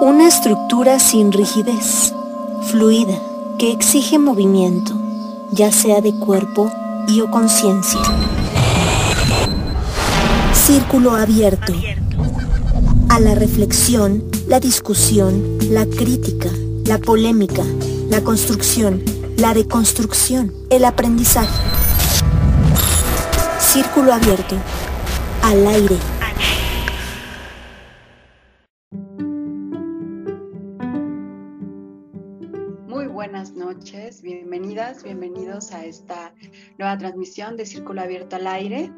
Una estructura sin rigidez, fluida, que exige movimiento, ya sea de cuerpo y o conciencia. Círculo abierto. A la reflexión, la discusión, la crítica, la polémica, la construcción, la deconstrucción, el aprendizaje. Círculo abierto. Al aire. Bienvenidas, bienvenidos a esta nueva transmisión de Círculo Abierto al Aire.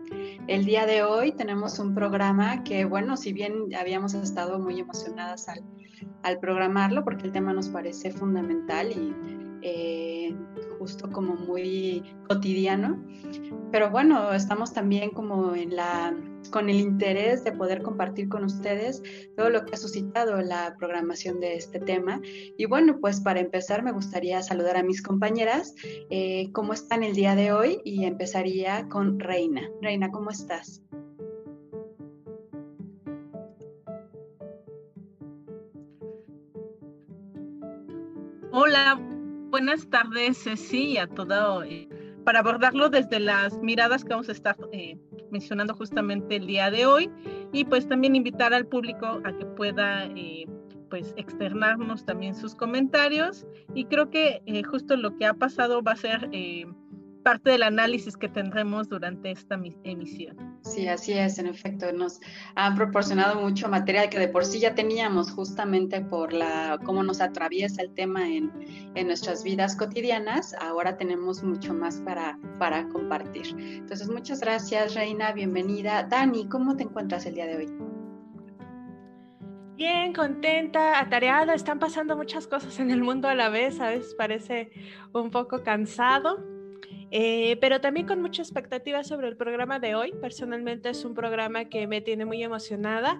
El día de hoy tenemos un programa que, bueno, si bien habíamos estado muy emocionadas al, al programarlo, porque el tema nos parece fundamental y eh, justo como muy cotidiano, pero bueno, estamos también como en la con el interés de poder compartir con ustedes todo lo que ha suscitado la programación de este tema. Y bueno, pues para empezar me gustaría saludar a mis compañeras. Eh, ¿Cómo están el día de hoy? Y empezaría con Reina. Reina, ¿cómo estás? Hola, buenas tardes, Ceci, a todo, eh, para abordarlo desde las miradas que vamos a estar eh, mencionando justamente el día de hoy y pues también invitar al público a que pueda eh, pues externarnos también sus comentarios y creo que eh, justo lo que ha pasado va a ser eh, parte del análisis que tendremos durante esta emisión. Sí, así es, en efecto, nos han proporcionado mucho material que de por sí ya teníamos justamente por la cómo nos atraviesa el tema en, en nuestras vidas cotidianas, ahora tenemos mucho más para, para compartir. Entonces, muchas gracias, Reina, bienvenida. Dani, ¿cómo te encuentras el día de hoy? Bien, contenta, atareada, están pasando muchas cosas en el mundo a la vez, a veces parece un poco cansado, eh, pero también con mucha expectativa sobre el programa de hoy. Personalmente es un programa que me tiene muy emocionada,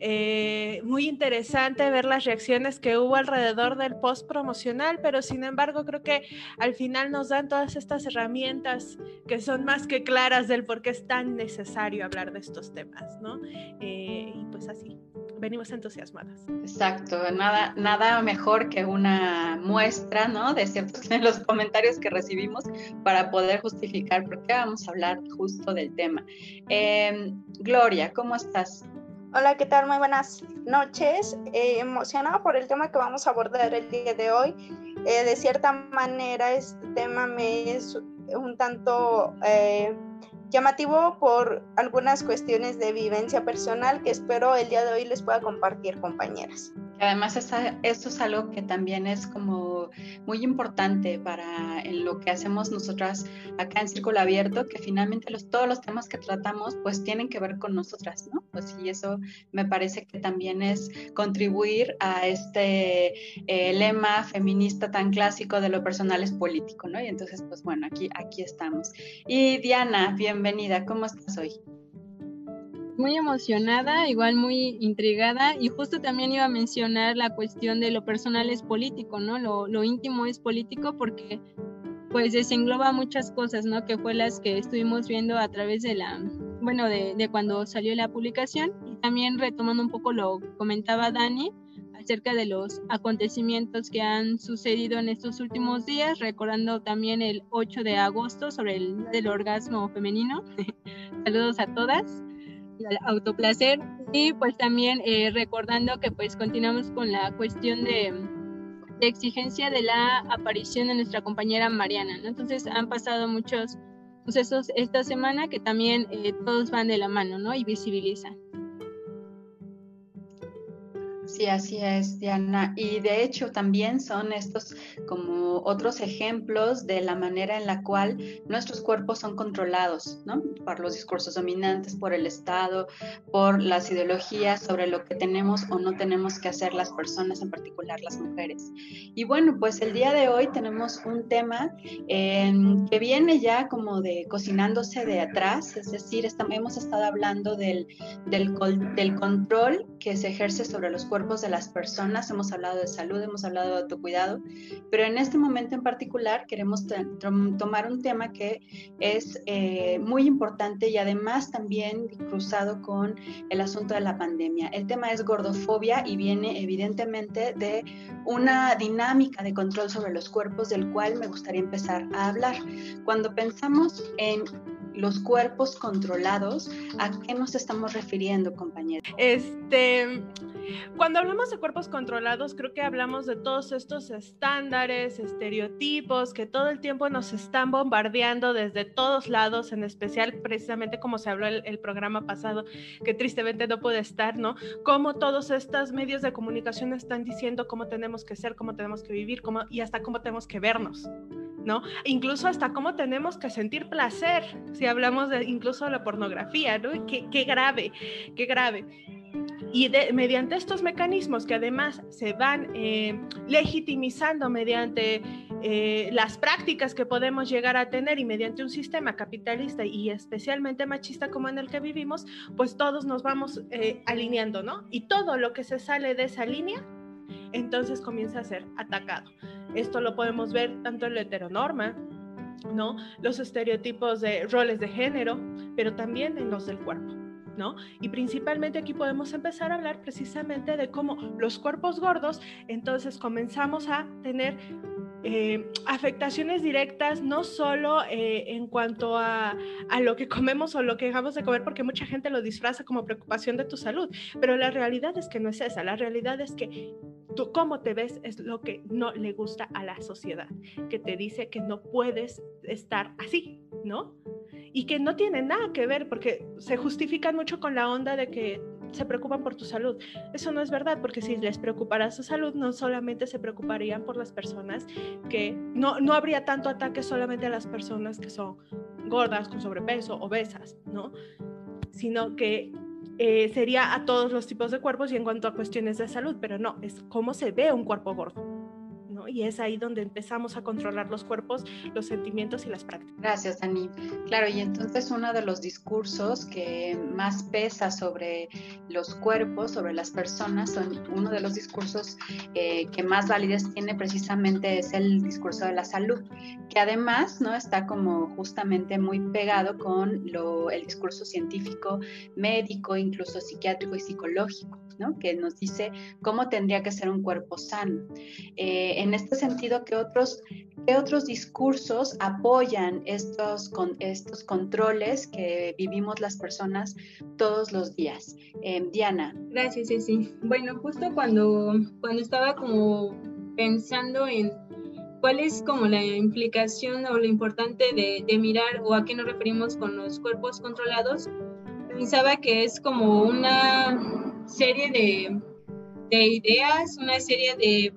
eh, muy interesante ver las reacciones que hubo alrededor del post promocional, pero sin embargo creo que al final nos dan todas estas herramientas que son más que claras del por qué es tan necesario hablar de estos temas, ¿no? Eh, y pues así venimos entusiasmadas. Exacto, nada, nada mejor que una muestra, ¿no? De ciertos los comentarios que recibimos para poder justificar por qué vamos a hablar justo del tema. Em, Gloria, ¿cómo estás? Hola, ¿qué tal? Muy buenas noches. Eh, emocionada por el tema que vamos a abordar el día de hoy. Eh, de cierta manera, este tema me es un tanto eh, llamativo por algunas cuestiones de vivencia personal que espero el día de hoy les pueda compartir, compañeras. Además, esto es algo que también es como muy importante para en lo que hacemos nosotras acá en Círculo Abierto, que finalmente los, todos los temas que tratamos pues tienen que ver con nosotras, ¿no? Pues y eso me parece que también es contribuir a este eh, lema feminista tan clásico de lo personal es político, ¿no? Y entonces, pues bueno, aquí, aquí estamos. Y Diana, bienvenida, ¿cómo estás hoy? Muy emocionada, igual muy intrigada y justo también iba a mencionar la cuestión de lo personal es político, ¿no? Lo, lo íntimo es político porque pues desengloba muchas cosas, ¿no? Que fue las que estuvimos viendo a través de la, bueno, de, de cuando salió la publicación y también retomando un poco lo comentaba Dani acerca de los acontecimientos que han sucedido en estos últimos días, recordando también el 8 de agosto sobre el del orgasmo femenino. Saludos a todas autoplacer y pues también eh, recordando que pues continuamos con la cuestión de, exigencia de la aparición de nuestra compañera Mariana. Entonces han pasado muchos sucesos esta semana que también eh, todos van de la mano, ¿no? Y visibilizan. Sí, así es, Diana. Y de hecho también son estos como otros ejemplos de la manera en la cual nuestros cuerpos son controlados, ¿no? Por los discursos dominantes, por el Estado, por las ideologías sobre lo que tenemos o no tenemos que hacer las personas, en particular las mujeres. Y bueno, pues el día de hoy tenemos un tema que viene ya como de cocinándose de atrás, es decir, estamos, hemos estado hablando del, del, del control que se ejerce sobre los cuerpos cuerpos de las personas, hemos hablado de salud, hemos hablado de autocuidado, pero en este momento en particular queremos tomar un tema que es eh, muy importante y además también cruzado con el asunto de la pandemia. El tema es gordofobia y viene evidentemente de una dinámica de control sobre los cuerpos del cual me gustaría empezar a hablar. Cuando pensamos en los cuerpos controlados, ¿a qué nos estamos refiriendo, compañeros? Este, cuando hablamos de cuerpos controlados, creo que hablamos de todos estos estándares, estereotipos que todo el tiempo nos están bombardeando desde todos lados, en especial precisamente como se habló el, el programa pasado, que tristemente no puede estar, ¿no? Cómo todos estos medios de comunicación están diciendo cómo tenemos que ser, cómo tenemos que vivir, cómo, y hasta cómo tenemos que vernos. ¿no? Incluso hasta cómo tenemos que sentir placer, si hablamos de incluso de la pornografía, ¿no? Qué, grave, qué grave. Y mediante estos mecanismos que además se van eh, legitimizando mediante eh, las prácticas que podemos llegar a tener y mediante un sistema capitalista y especialmente machista como en el que vivimos, pues todos nos vamos eh, alineando, ¿no? Y todo lo que se sale de esa línea, entonces comienza a ser atacado. Esto lo podemos ver tanto en la heteronorma, ¿no? Los estereotipos de roles de género, pero también en los del cuerpo. Y principalmente aquí podemos empezar a hablar precisamente de cómo los cuerpos gordos, entonces comenzamos a tener eh, afectaciones directas, no solo eh, en cuanto a, a, lo que comemos o lo que dejamos de comer, porque mucha gente lo disfraza como preocupación de tu salud, pero la realidad es que no es esa, la realidad es que tú cómo te ves es lo que no le gusta a la sociedad, que te dice que no puedes estar así, ¿no? Y que no tiene nada que ver, porque se justifican mucho con la onda de que se preocupan por tu salud. Eso no es verdad, porque si les preocupara su salud, no solamente se preocuparían por las personas que no, no habría tanto ataque solamente a las personas que son gordas, con sobrepeso, obesas, ¿no? Sino que eh, sería a todos los tipos de cuerpos y en cuanto a cuestiones de salud, pero no, es cómo se ve un cuerpo gordo. Y es ahí donde empezamos a controlar los cuerpos, los sentimientos y las prácticas. Gracias, Dani. Claro, y entonces uno de los discursos que más pesa sobre los cuerpos, sobre las personas, son uno de los discursos eh, que más validez tiene precisamente es el discurso de la salud, que además no está como justamente muy pegado con lo, el discurso científico, médico, incluso psiquiátrico y psicológico, ¿no? que nos dice cómo tendría que ser un cuerpo sano. Eh, en este sentido, ¿qué otros, qué otros discursos apoyan estos, con, estos controles que vivimos las personas todos los días? Em, Diana. Gracias, Ceci. Bueno, justo cuando, cuando estaba como pensando en cuál es como la implicación o lo importante de, de mirar o a qué nos referimos con los cuerpos controlados, pensaba que es como una serie de, de ideas, una serie de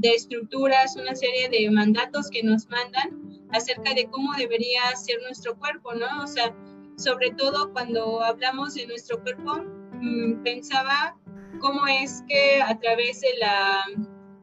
de estructuras, una serie de mandatos que nos mandan acerca de cómo debería ser nuestro cuerpo, ¿no? O sea, sobre todo cuando hablamos de nuestro cuerpo, mm, pensaba cómo es que a través de, la,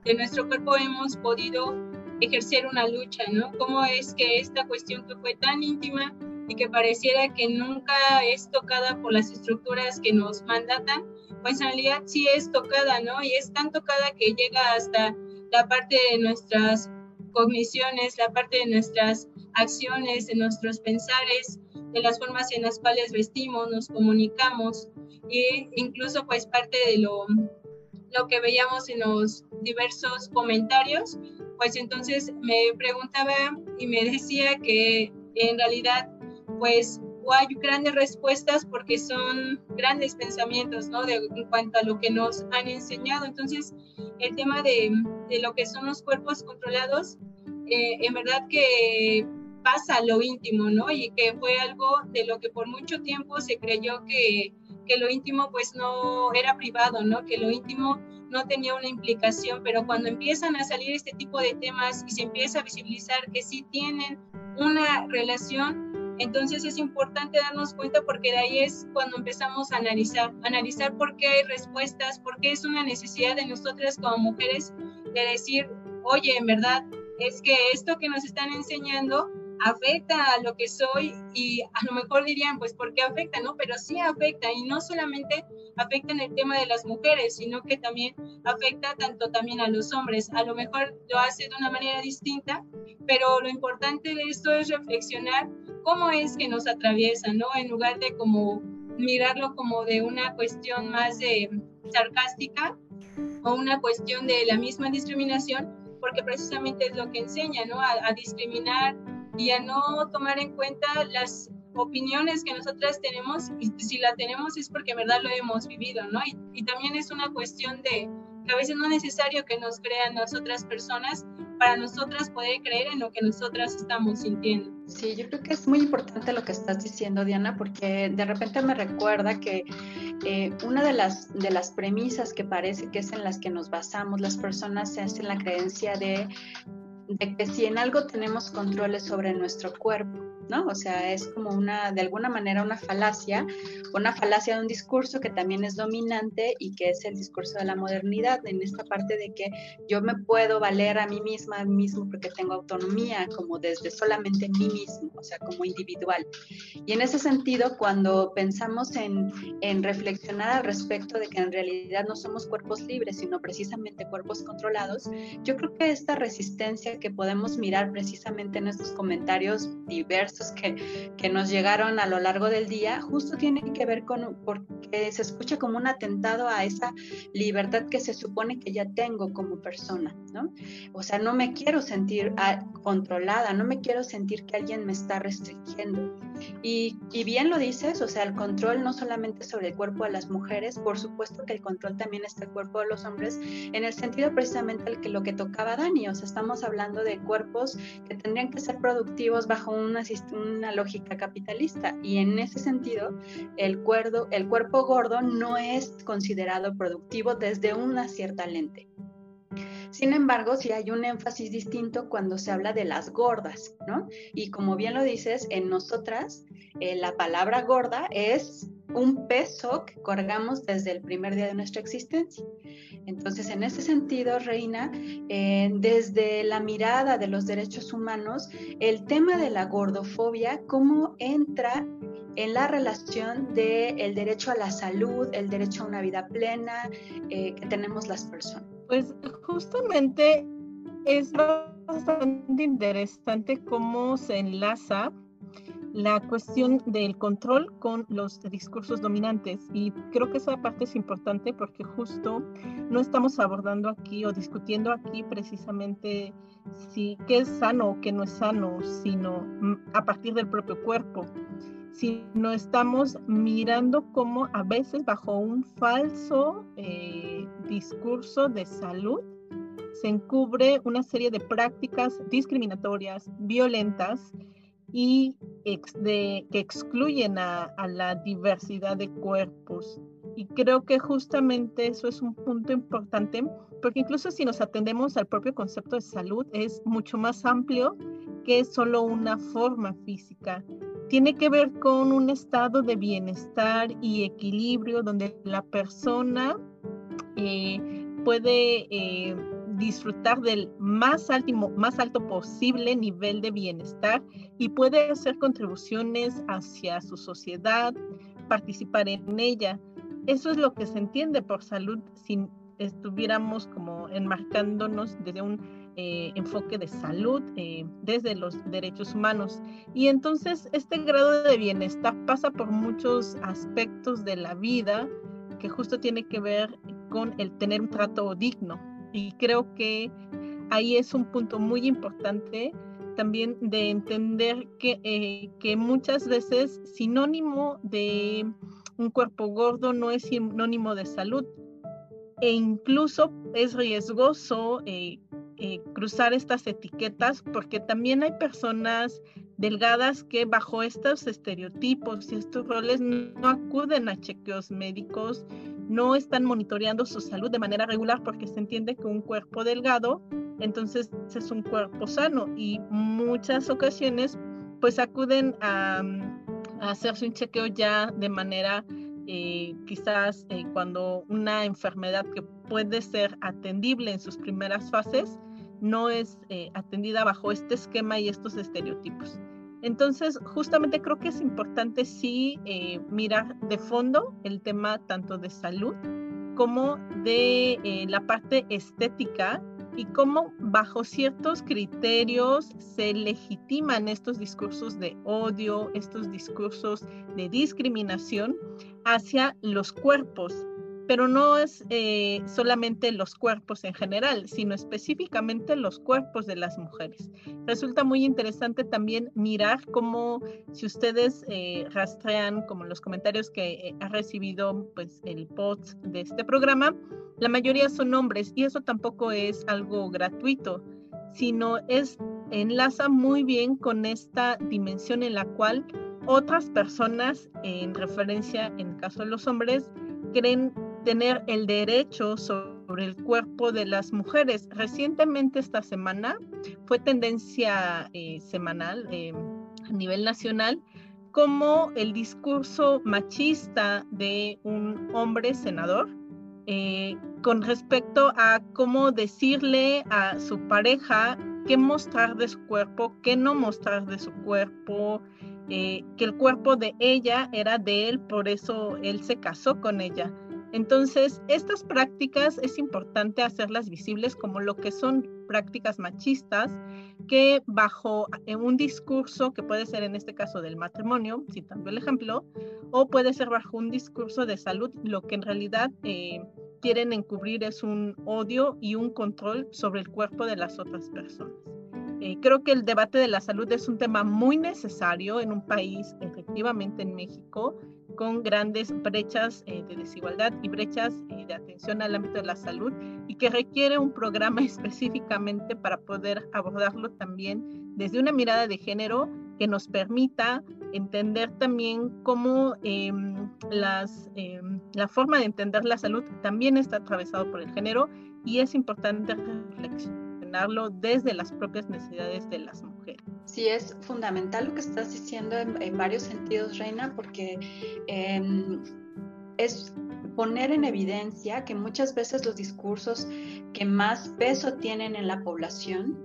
de nuestro cuerpo hemos podido ejercer una lucha, ¿no? Cómo es que esta cuestión que fue tan íntima y que pareciera que nunca es tocada por las estructuras que nos mandatan, pues en realidad sí es tocada, ¿no? Y es tan tocada que llega hasta la parte de nuestras cogniciones, la parte de nuestras acciones, de nuestros pensares, de las formas en las cuales vestimos, nos comunicamos e incluso pues parte de lo, lo que veíamos en los diversos comentarios, pues entonces me preguntaba y me decía que en realidad pues hay grandes respuestas porque son grandes pensamientos, ¿no? De, en cuanto a lo que nos han enseñado. Entonces, el tema de, de lo que son los cuerpos controlados, eh, en verdad que pasa lo íntimo, ¿no? Y que fue algo de lo que por mucho tiempo se creyó que, que lo íntimo pues no era privado, ¿no? Que lo íntimo no tenía una implicación, pero cuando empiezan a salir este tipo de temas y se empieza a visibilizar que sí tienen una relación, entonces es importante darnos cuenta porque de ahí es cuando empezamos a analizar, analizar por qué hay respuestas, por qué es una necesidad de nosotras como mujeres de decir, oye, en verdad, es que esto que nos están enseñando afecta a lo que soy y a lo mejor dirían, pues, ¿por qué afecta? No, pero sí afecta y no solamente afecta en el tema de las mujeres, sino que también afecta tanto también a los hombres. A lo mejor lo hace de una manera distinta, pero lo importante de esto es reflexionar cómo es que nos atraviesa, ¿no? En lugar de como mirarlo como de una cuestión más de sarcástica o una cuestión de la misma discriminación, porque precisamente es lo que enseña, ¿no? A, discriminar y a no tomar en cuenta las opiniones que nosotras tenemos y si la tenemos es porque en verdad lo hemos vivido, ¿no? Y, y también es una cuestión de que a veces no es necesario que nos crean las otras personas para nosotras poder creer en lo que nosotras estamos sintiendo. Sí, yo creo que es muy importante lo que estás diciendo, Diana, porque de repente me recuerda que eh, una de las, de las premisas que parece que es en las que nos basamos las personas es en la creencia de, de que si en algo tenemos controles sobre nuestro cuerpo, ¿no? O sea, es como una, de alguna manera, una falacia, una falacia de un discurso que también es dominante y que es el discurso de la modernidad, en esta parte de que yo me puedo valer a mí misma, a mí mismo, porque tengo autonomía, como desde solamente mí mismo, o sea, como individual. Y en ese sentido, cuando pensamos en, en reflexionar al respecto de que en realidad no somos cuerpos libres, sino precisamente cuerpos controlados, yo creo que esta resistencia que podemos mirar precisamente en estos comentarios diversos, que, que, nos llegaron a lo largo del día, justo tienen que ver con, porque se escucha como un atentado a esa libertad que se supone que ya tengo como persona, ¿no? O sea, no me quiero sentir ah, controlada, no me quiero sentir que alguien me está restringiendo. Y, y bien lo dices, o sea, el control no solamente sobre el cuerpo de las mujeres, por supuesto que el control también está el cuerpo de los hombres, en el sentido precisamente el que lo que tocaba Dani, o sea, estamos hablando de cuerpos que tendrían que ser productivos bajo una una lógica capitalista y en ese sentido el, cuerdo, el cuerpo gordo no es considerado productivo desde una cierta lente. Sin embargo, sí hay un énfasis distinto cuando se habla de las gordas, ¿no? Y como bien lo dices, en nosotras eh, la palabra gorda es un peso que cargamos desde el primer día de nuestra existencia. Entonces, en ese sentido, Reina, eh, desde la mirada de los derechos humanos, el tema de la gordofobia, ¿cómo entra en la relación del el derecho a la salud, el derecho a una vida plena eh, que tenemos las personas? Pues justamente es bastante interesante cómo se enlaza la cuestión del control con los discursos dominantes. Y creo que esa parte es importante porque justo no estamos abordando aquí o discutiendo aquí precisamente si qué es sano o qué no es sano, sino mm, a partir del propio cuerpo, sino estamos mirando cómo a veces bajo un falso eh, discurso de salud se encubre una serie de prácticas discriminatorias, violentas, y que excluyen a, la diversidad de cuerpos. Y creo que justamente eso es un punto importante, porque incluso si nos atendemos al propio concepto de salud, es mucho más amplio que solo una forma física. Tiene que ver con un estado de bienestar y equilibrio donde la persona eh, puede eh, disfrutar del más alto, posible nivel de bienestar y puede hacer contribuciones hacia su sociedad, participar en ella. Eso es lo que se entiende por salud si estuviéramos como enmarcándonos desde un eh, enfoque de salud, eh, desde los derechos humanos. Y entonces este grado de bienestar pasa por muchos aspectos de la vida que justo tiene que ver con el tener un trato digno, y creo que ahí es un punto muy importante también de entender que, eh, que muchas veces sinónimo de un cuerpo gordo no es sinónimo de salud e incluso es riesgoso eh, eh, cruzar estas etiquetas porque también hay personas delgadas que bajo estos estereotipos y estos roles no acuden a chequeos médicos, no están monitoreando su salud de manera regular porque se entiende que un cuerpo delgado entonces es un cuerpo sano y muchas ocasiones pues acuden a, hacerse un chequeo ya de manera eh, quizás eh, cuando una enfermedad que puede ser atendible en sus primeras fases no es eh, atendida bajo este esquema y estos estereotipos. Entonces, justamente creo que es importante sí eh, mirar de fondo el tema tanto de salud como de eh, la parte estética y cómo bajo ciertos criterios se legitiman estos discursos de odio, estos discursos de discriminación hacia los cuerpos pero no es eh, solamente los cuerpos en general, sino específicamente los cuerpos de las mujeres. Resulta muy interesante también mirar cómo, si ustedes eh, rastrean, como los comentarios que eh, ha recibido pues, el post de este programa, la mayoría son hombres y eso tampoco es algo gratuito, sino es enlaza muy bien con esta dimensión en la cual otras personas, en referencia en el caso de los hombres, creen tener el derecho sobre el cuerpo de las mujeres. Recientemente esta semana fue tendencia eh, semanal eh, a nivel nacional como el discurso machista de un hombre senador eh, con respecto a cómo decirle a su pareja qué mostrar de su cuerpo, qué no mostrar de su cuerpo, que el cuerpo de ella era de él, por eso él se casó con ella. Entonces, estas prácticas es importante hacerlas visibles como lo que son prácticas machistas que bajo eh, un discurso que puede ser en este caso del matrimonio, citando el ejemplo, o puede ser bajo un discurso de salud, lo que en realidad eh, quieren encubrir es un odio y un control sobre el cuerpo de las otras personas. Eh, creo que el debate de la salud es un tema muy necesario en un país, efectivamente en México, con grandes brechas eh, de desigualdad y brechas eh, de atención al ámbito de la salud y que requiere un programa específicamente para poder abordarlo también desde una mirada de género que nos permita entender también cómo em, em, la forma de entender la salud también está atravesado por el género y es importante desde las propias necesidades de las mujeres. Sí, es fundamental lo que estás diciendo en, varios sentidos, Reina, porque em, es poner en evidencia que muchas veces los discursos que más peso tienen en la población,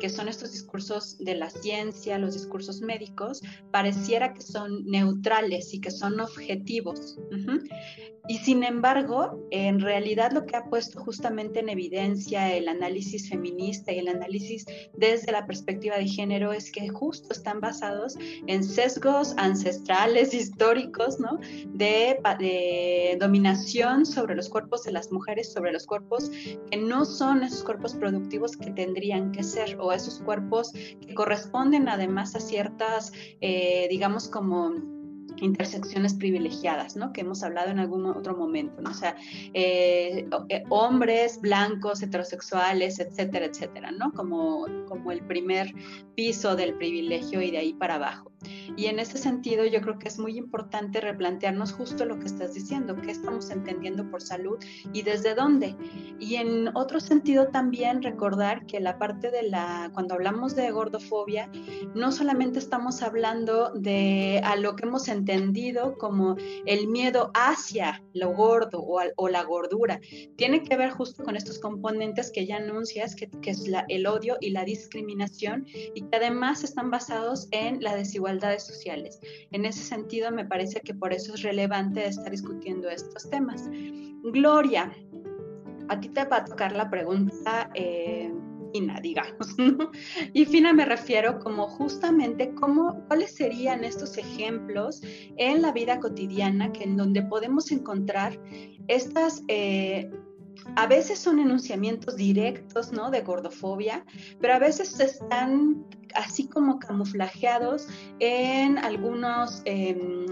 que son estos discursos de la ciencia, los discursos médicos, pareciera que son neutrales y que son objetivos. Y sin embargo, en realidad lo que ha puesto justamente en evidencia el análisis feminista y el análisis desde la perspectiva de género es que justo están basados en sesgos ancestrales, históricos, ¿no? De, dominación sobre los cuerpos de las mujeres, sobre los cuerpos que no son esos cuerpos productivos que tendrían que ser o esos cuerpos que corresponden además a ciertas, eh, digamos, como intersecciones privilegiadas, ¿no? Que hemos hablado en algún otro momento, ¿no? O sea, eh, eh, hombres blancos, heterosexuales, etcétera, etcétera, ¿no? Como, como el primer piso del privilegio y de ahí para abajo. Y en ese sentido yo creo que es muy importante replantearnos justo lo que estás diciendo, qué estamos entendiendo por salud y desde dónde. Y en otro sentido también recordar que la parte de la, cuando hablamos de gordofobia, no solamente estamos hablando de a lo que hemos entendido como el miedo hacia lo gordo o, la gordura, tiene que ver justo con estos componentes que ya anuncias, que, es el odio y la discriminación y que además están basados en la desigualdad sociales. En ese sentido, me parece que por eso es relevante estar discutiendo estos temas. Gloria, a ti te va a tocar la pregunta eh, fina, digamos. Y fina me refiero como justamente cómo, cuáles serían estos ejemplos en la vida cotidiana que en donde podemos encontrar estas eh, a veces son enunciamientos directos, ¿no? De gordofobia, pero a veces están así como camuflajeados en algunos em,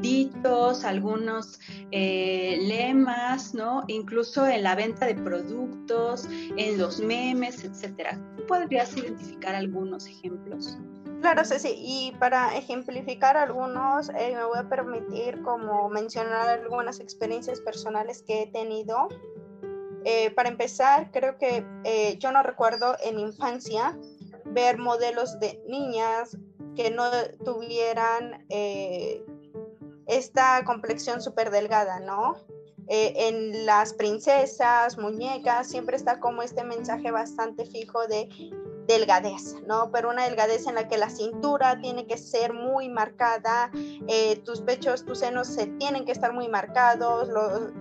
dichos, algunos eh, lemas, ¿no? Incluso en la venta de productos, en los memes, etcétera. ¿Podrías identificar algunos ejemplos? Claro, sí, y para ejemplificar algunos, eh, me voy a permitir como mencionar algunas experiencias personales que he tenido eh, para empezar, creo que eh, yo no recuerdo en infancia ver modelos de niñas que no tuvieran eh, esta complexión súper delgada, ¿no? en las princesas, muñecas, siempre está como este mensaje bastante fijo de delgadez, ¿no? Pero una delgadez en la que la cintura tiene que ser muy marcada, eh, tus pechos, tus senos se tienen que estar muy marcados,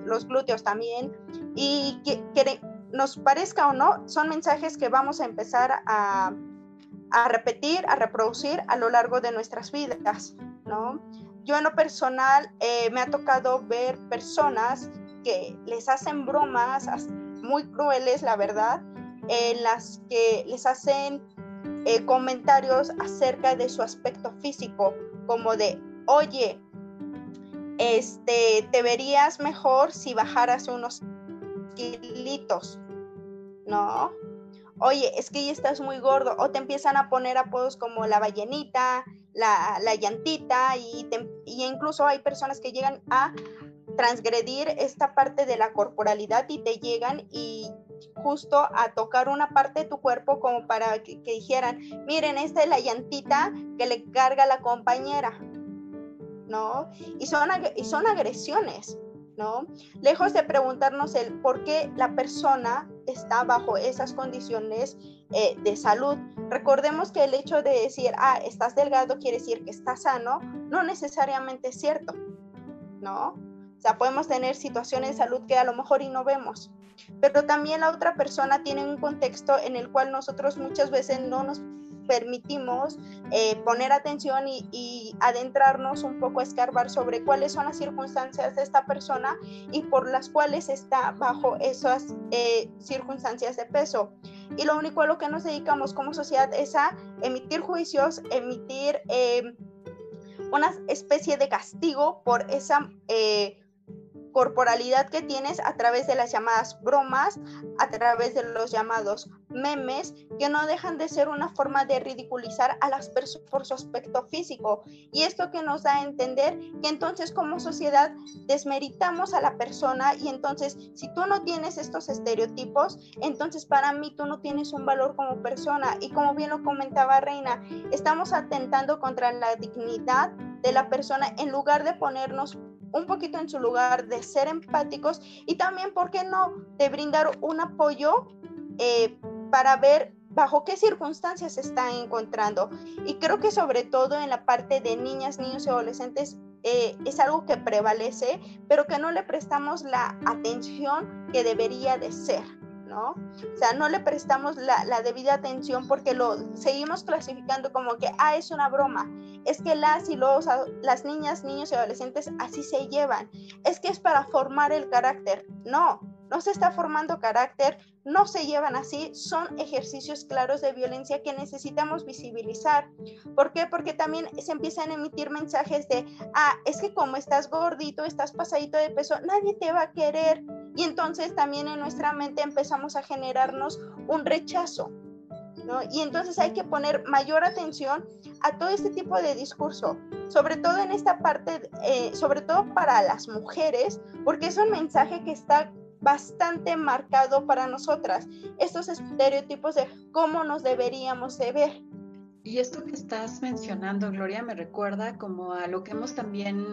los, glúteos también, y que, nos parezca o no, son mensajes que vamos a empezar a, a repetir, a reproducir a lo largo de nuestras vidas, ¿no? Yo en lo personal eh, me ha tocado ver personas que les hacen bromas muy crueles, la verdad, en las que les hacen eh, comentarios acerca de su aspecto físico, como de, oye, este, te verías mejor si bajaras unos kilitos, ¿no? Oye, es que ya estás muy gordo, o te empiezan a poner apodos como la ballenita, la, llantita y, incluso hay personas que llegan a transgredir esta parte de la corporalidad y te llegan y justo a tocar una parte de tu cuerpo como para que, dijeran, miren, esta es la llantita que le carga la compañera, ¿no? Y son, y son agresiones, ¿no? Lejos de preguntarnos el por qué la persona está bajo esas condiciones eh, de salud. Recordemos que el hecho de decir, ah, estás delgado quiere decir que estás sano, no necesariamente es cierto, ¿no? O sea, podemos tener situaciones de salud que a lo mejor y no vemos, pero también la otra persona tiene un contexto en el cual nosotros muchas veces no nos permitimos eh, poner atención y, adentrarnos un poco a escarbar sobre cuáles son las circunstancias de esta persona y por las cuales está bajo esas eh, circunstancias de peso. Y lo único a lo que nos dedicamos como sociedad es a emitir juicios, emitir eh, una especie de castigo por esa corporalidad que tienes a través de las llamadas bromas, a través de los llamados memes, que no dejan de ser una forma de ridiculizar a las personas por su aspecto físico. Y esto que nos da a entender que entonces como sociedad desmeritamos a la persona y entonces si tú no tienes estos estereotipos, entonces para mí tú no tienes un valor como persona. Y como bien lo comentaba Reina, estamos atentando contra la dignidad de la persona en lugar de ponernos un poquito en su lugar, de ser empáticos y también, ¿por qué no?, de brindar un apoyo eh, para ver bajo qué circunstancias se está encontrando. Y creo que sobre todo en la parte de niñas, niños y adolescentes eh, es algo que prevalece, pero que no le prestamos la atención que debería de ser. ¿No? O sea, no le prestamos la, debida atención porque lo seguimos clasificando como que, ah, es una broma, es que las y los, las niñas, niños y adolescentes así se llevan, es que es para formar el carácter, no, no se está formando carácter, no se llevan así, son ejercicios claros de violencia que necesitamos visibilizar. ¿Por qué? Porque también se empiezan a emitir mensajes de, ah, es que como estás gordito, estás pasadito de peso, nadie te va a querer. Y entonces también en nuestra mente empezamos a generarnos un rechazo. ¿no? Y entonces hay que poner mayor atención a todo este tipo de discurso, sobre todo en esta parte, eh, sobre todo para las mujeres, porque es un mensaje que está bastante marcado para nosotras, estos estereotipos de cómo nos deberíamos de ver. Y esto que estás mencionando, Gloria, me recuerda como a lo que hemos también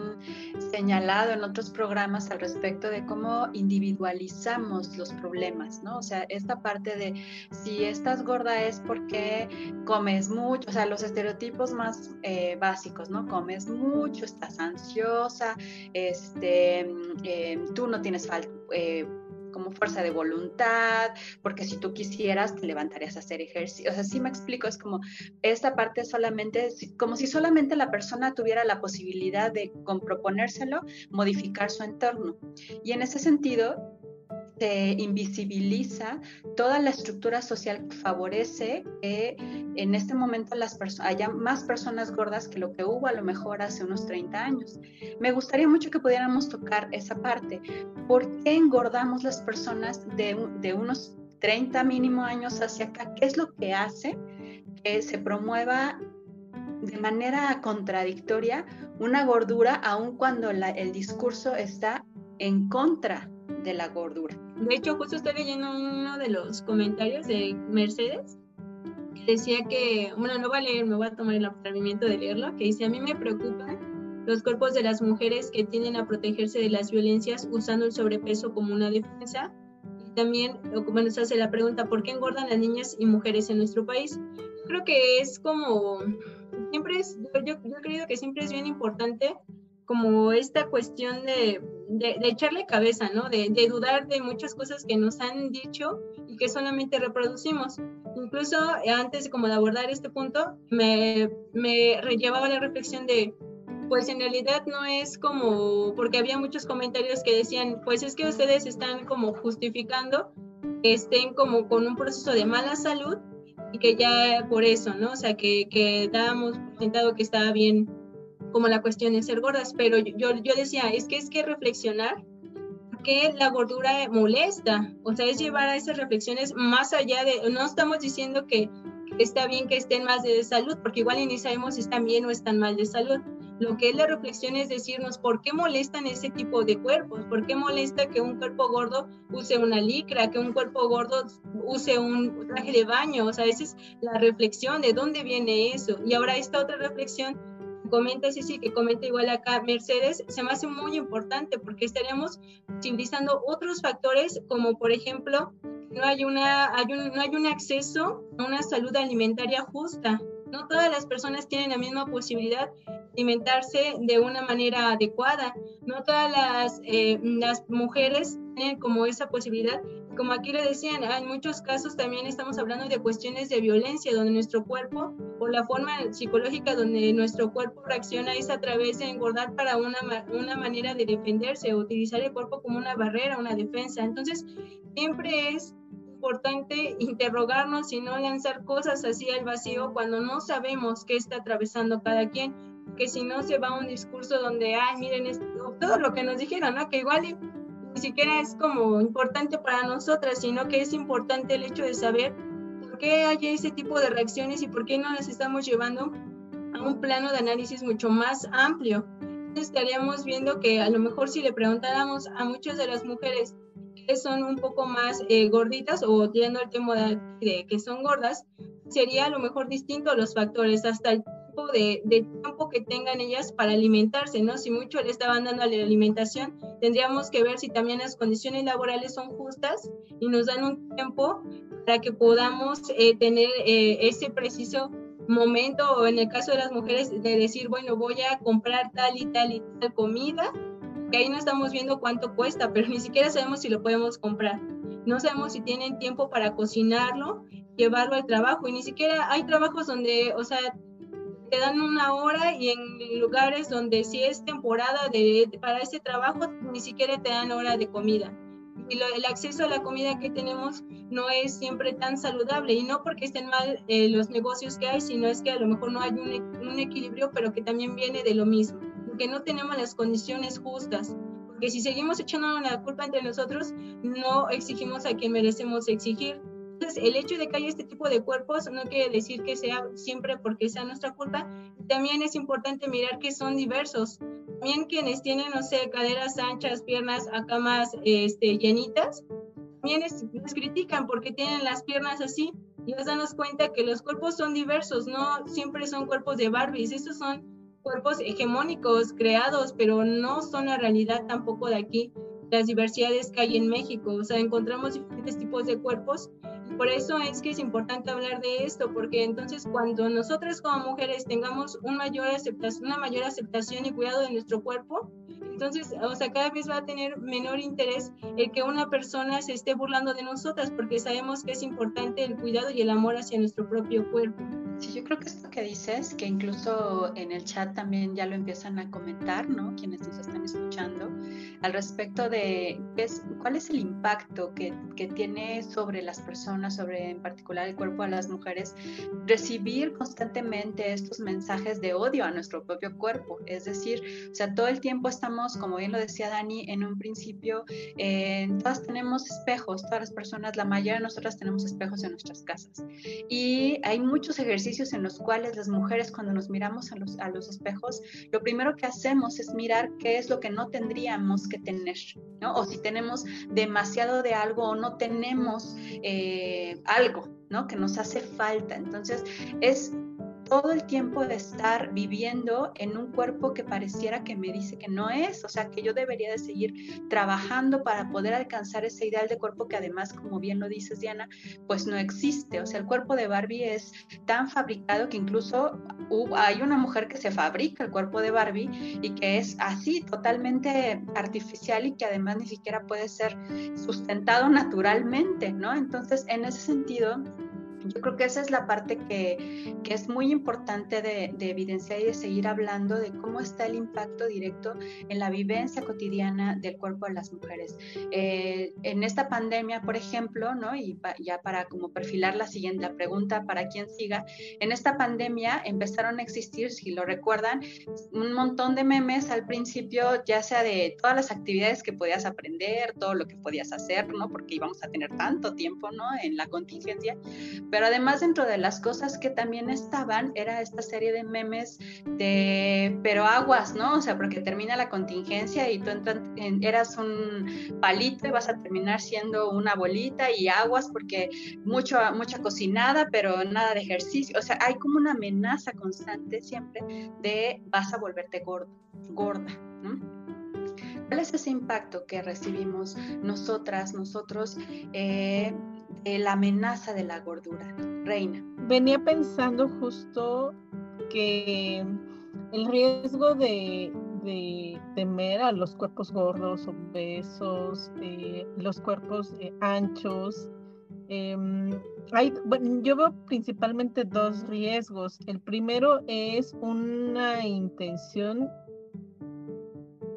señalado en otros programas al respecto de cómo individualizamos los problemas, ¿no? O sea, esta parte de si estás gorda es porque comes mucho, o sea, los estereotipos más eh, básicos, ¿no? Comes mucho, estás ansiosa, este, eh, tú no tienes falta. Eh, como fuerza de voluntad, porque si tú quisieras te levantarías a hacer ejercicio. O sea, sí me explico, es como esta parte solamente, como si solamente la persona tuviera la posibilidad de, con proponérselo, modificar su entorno. Y en ese sentido, se invisibiliza toda la estructura social que favorece que en este momento las haya más personas gordas que lo que hubo a lo mejor hace unos 30 años. Me gustaría mucho que pudiéramos tocar esa parte. ¿Por qué engordamos las personas de, unos 30 mínimo años hacia acá? ¿Qué es lo que hace que se promueva de manera contradictoria una gordura aun cuando el discurso está en contra de la gordura. De hecho, justo estoy leyendo uno de los comentarios de Mercedes que decía que, bueno, no voy a leer, me voy a tomar el atrevimiento de leerlo, que dice, a mí me preocupan los cuerpos de las mujeres que tienden a protegerse de las violencias usando el sobrepeso como una defensa y también bueno, se hace la pregunta, ¿por qué engordan las niñas y mujeres en nuestro país? Creo que es como, siempre es, yo, yo he creído que siempre es bien importante como esta cuestión de, de, echarle cabeza, ¿no? De, de, dudar de muchas cosas que nos han dicho y que solamente reproducimos. Incluso antes como de abordar este punto, me, me llevaba la reflexión de, pues en realidad no es como, porque había muchos comentarios que decían, pues es que ustedes están como justificando que estén como con un proceso de mala salud y que ya por eso, ¿no? O sea, que, que dábamos sentado que estaba bien como la cuestión de ser gordas, pero yo, yo decía, es que es que reflexionar que la gordura molesta, o sea, es llevar a esas reflexiones más allá de, no estamos diciendo que, está bien que estén más de salud, porque igual ni sabemos si están bien o están mal de salud. Lo que es la reflexión es decirnos por qué molestan ese tipo de cuerpos, por qué molesta que un cuerpo gordo use una licra, que un cuerpo gordo use un traje de baño, o sea, esa es la reflexión de dónde viene eso. Y ahora esta otra reflexión comenta sí, que comenta igual acá Mercedes, se me hace muy importante porque estaríamos utilizando otros factores como por ejemplo no hay, una, hay un, no hay un acceso a una salud alimentaria justa. No todas las personas tienen la misma posibilidad alimentarse de una manera adecuada. No todas las, eh, las mujeres tienen como esa posibilidad como aquí le decían, en muchos casos también estamos hablando de cuestiones de violencia, donde nuestro cuerpo, o la forma psicológica donde nuestro cuerpo reacciona es a través de engordar para una, una manera de defenderse, utilizar el cuerpo como una barrera, una defensa. Entonces, siempre es importante interrogarnos y no lanzar cosas así al vacío cuando no sabemos qué está atravesando cada quien, que si no se va a un discurso donde, ay, miren, esto, todo lo que nos dijeron, ¿no? Que igual ni siquiera es como importante para nosotras, sino que es importante el hecho de saber por qué hay ese tipo de reacciones y por qué no las estamos llevando a un plano de análisis mucho más amplio. estaríamos viendo que a lo mejor si le preguntáramos a muchas de las mujeres que son un poco más eh, gorditas o tirando el tema de, de, que son gordas, sería a lo mejor distinto los factores, hasta el de, tiempo que tengan ellas para alimentarse, ¿no? Si mucho le estaban dando a la alimentación, tendríamos que ver si también las condiciones laborales son justas y nos dan un tiempo para que podamos eh, tener eh, ese preciso momento, o en el caso de las mujeres, de decir, bueno, voy a comprar tal y tal y tal comida, que ahí no estamos viendo cuánto cuesta, pero ni siquiera sabemos si lo podemos comprar. No sabemos si tienen tiempo para cocinarlo, llevarlo al trabajo, y ni siquiera hay trabajos donde, o sea, te dan una hora y en lugares donde si es temporada de, para ese trabajo ni siquiera te dan hora de comida. Y el acceso a la comida que tenemos no es siempre tan saludable y no porque estén mal eh, los negocios que hay, sino es que a lo mejor no hay un, un equilibrio, pero que también viene de lo mismo, que no tenemos las condiciones justas porque si seguimos echando la culpa entre nosotros, no exigimos a quien merecemos exigir. Entonces, el hecho de que haya este tipo de cuerpos no quiere decir que sea siempre porque sea nuestra culpa. También es importante mirar que son diversos. También quienes tienen, no sé, caderas anchas, piernas acá más este, llenitas, también nos critican porque tienen las piernas así. Y nos damos cuenta que los cuerpos son diversos, no siempre son cuerpos de Barbies, estos son cuerpos hegemónicos creados, pero no son la realidad tampoco de aquí, las diversidades que hay en México. O sea, encontramos diferentes tipos de cuerpos por eso es que es importante hablar de esto, porque entonces cuando nosotras como mujeres tengamos un mayor aceptación, una mayor aceptación y cuidado de nuestro cuerpo, entonces, o sea, cada vez va a tener menor interés el que una persona se esté burlando de nosotras, porque sabemos que es importante el cuidado y el amor hacia nuestro propio cuerpo. Sí, yo creo que esto que dices, que incluso en el chat también ya lo empiezan a comentar, ¿no? Quienes nos están escuchando, al respecto de cuál es el impacto que, que tiene sobre las personas, sobre en particular el cuerpo de las mujeres, recibir constantemente estos mensajes de odio a nuestro propio cuerpo. Es decir, o sea, todo el tiempo estamos, como bien lo decía Dani, en un principio, eh, todas tenemos espejos, todas las personas, la mayoría de nosotras tenemos espejos en nuestras casas. Y hay muchos ejercicios en los cuales las mujeres cuando nos miramos a los, a los espejos, lo primero que hacemos es mirar qué es lo que no tendríamos que tener, ¿no? O si tenemos demasiado de algo o no tenemos eh, algo, ¿no? Que nos hace falta. Entonces, es todo el tiempo de estar viviendo en un cuerpo que pareciera que me dice que no es, o sea, que yo debería de seguir trabajando para poder alcanzar ese ideal de cuerpo que además, como bien lo dices Diana, pues no existe, o sea, el cuerpo de Barbie es tan fabricado que incluso hay una mujer que se fabrica el cuerpo de Barbie y que es así, totalmente artificial y que además ni siquiera puede ser sustentado naturalmente, ¿no? Entonces, en ese sentido, yo creo que esa es la parte que, que es muy importante de, de, evidenciar y de seguir hablando de cómo está el impacto directo en la vivencia cotidiana del cuerpo de las mujeres. Eh, en esta pandemia, por ejemplo, ¿no? y ya para como perfilar la siguiente pregunta para quien siga, en esta pandemia empezaron a existir, si lo recuerdan, un montón de memes al principio, ya sea de todas las actividades que podías aprender, todo lo que podías hacer, ¿no? porque íbamos a tener tanto tiempo ¿no? en la contingencia pero además dentro de las cosas que también estaban era esta serie de memes de, pero aguas, ¿no? O sea, porque termina la contingencia y tú entras, eras un palito y vas a terminar siendo una bolita y aguas porque mucho, mucha cocinada, pero nada de ejercicio. O sea, hay como una amenaza constante siempre de vas a volverte gordo, gorda, ¿no? ¿Cuál es ese impacto que recibimos nosotras, nosotros? Eh, la amenaza de la gordura. Reina. Venía pensando justo que el riesgo de, temer a los cuerpos gordos, obesos, eh, los cuerpos eh, anchos, em, hay, yo veo principalmente dos riesgos. El primero es una intención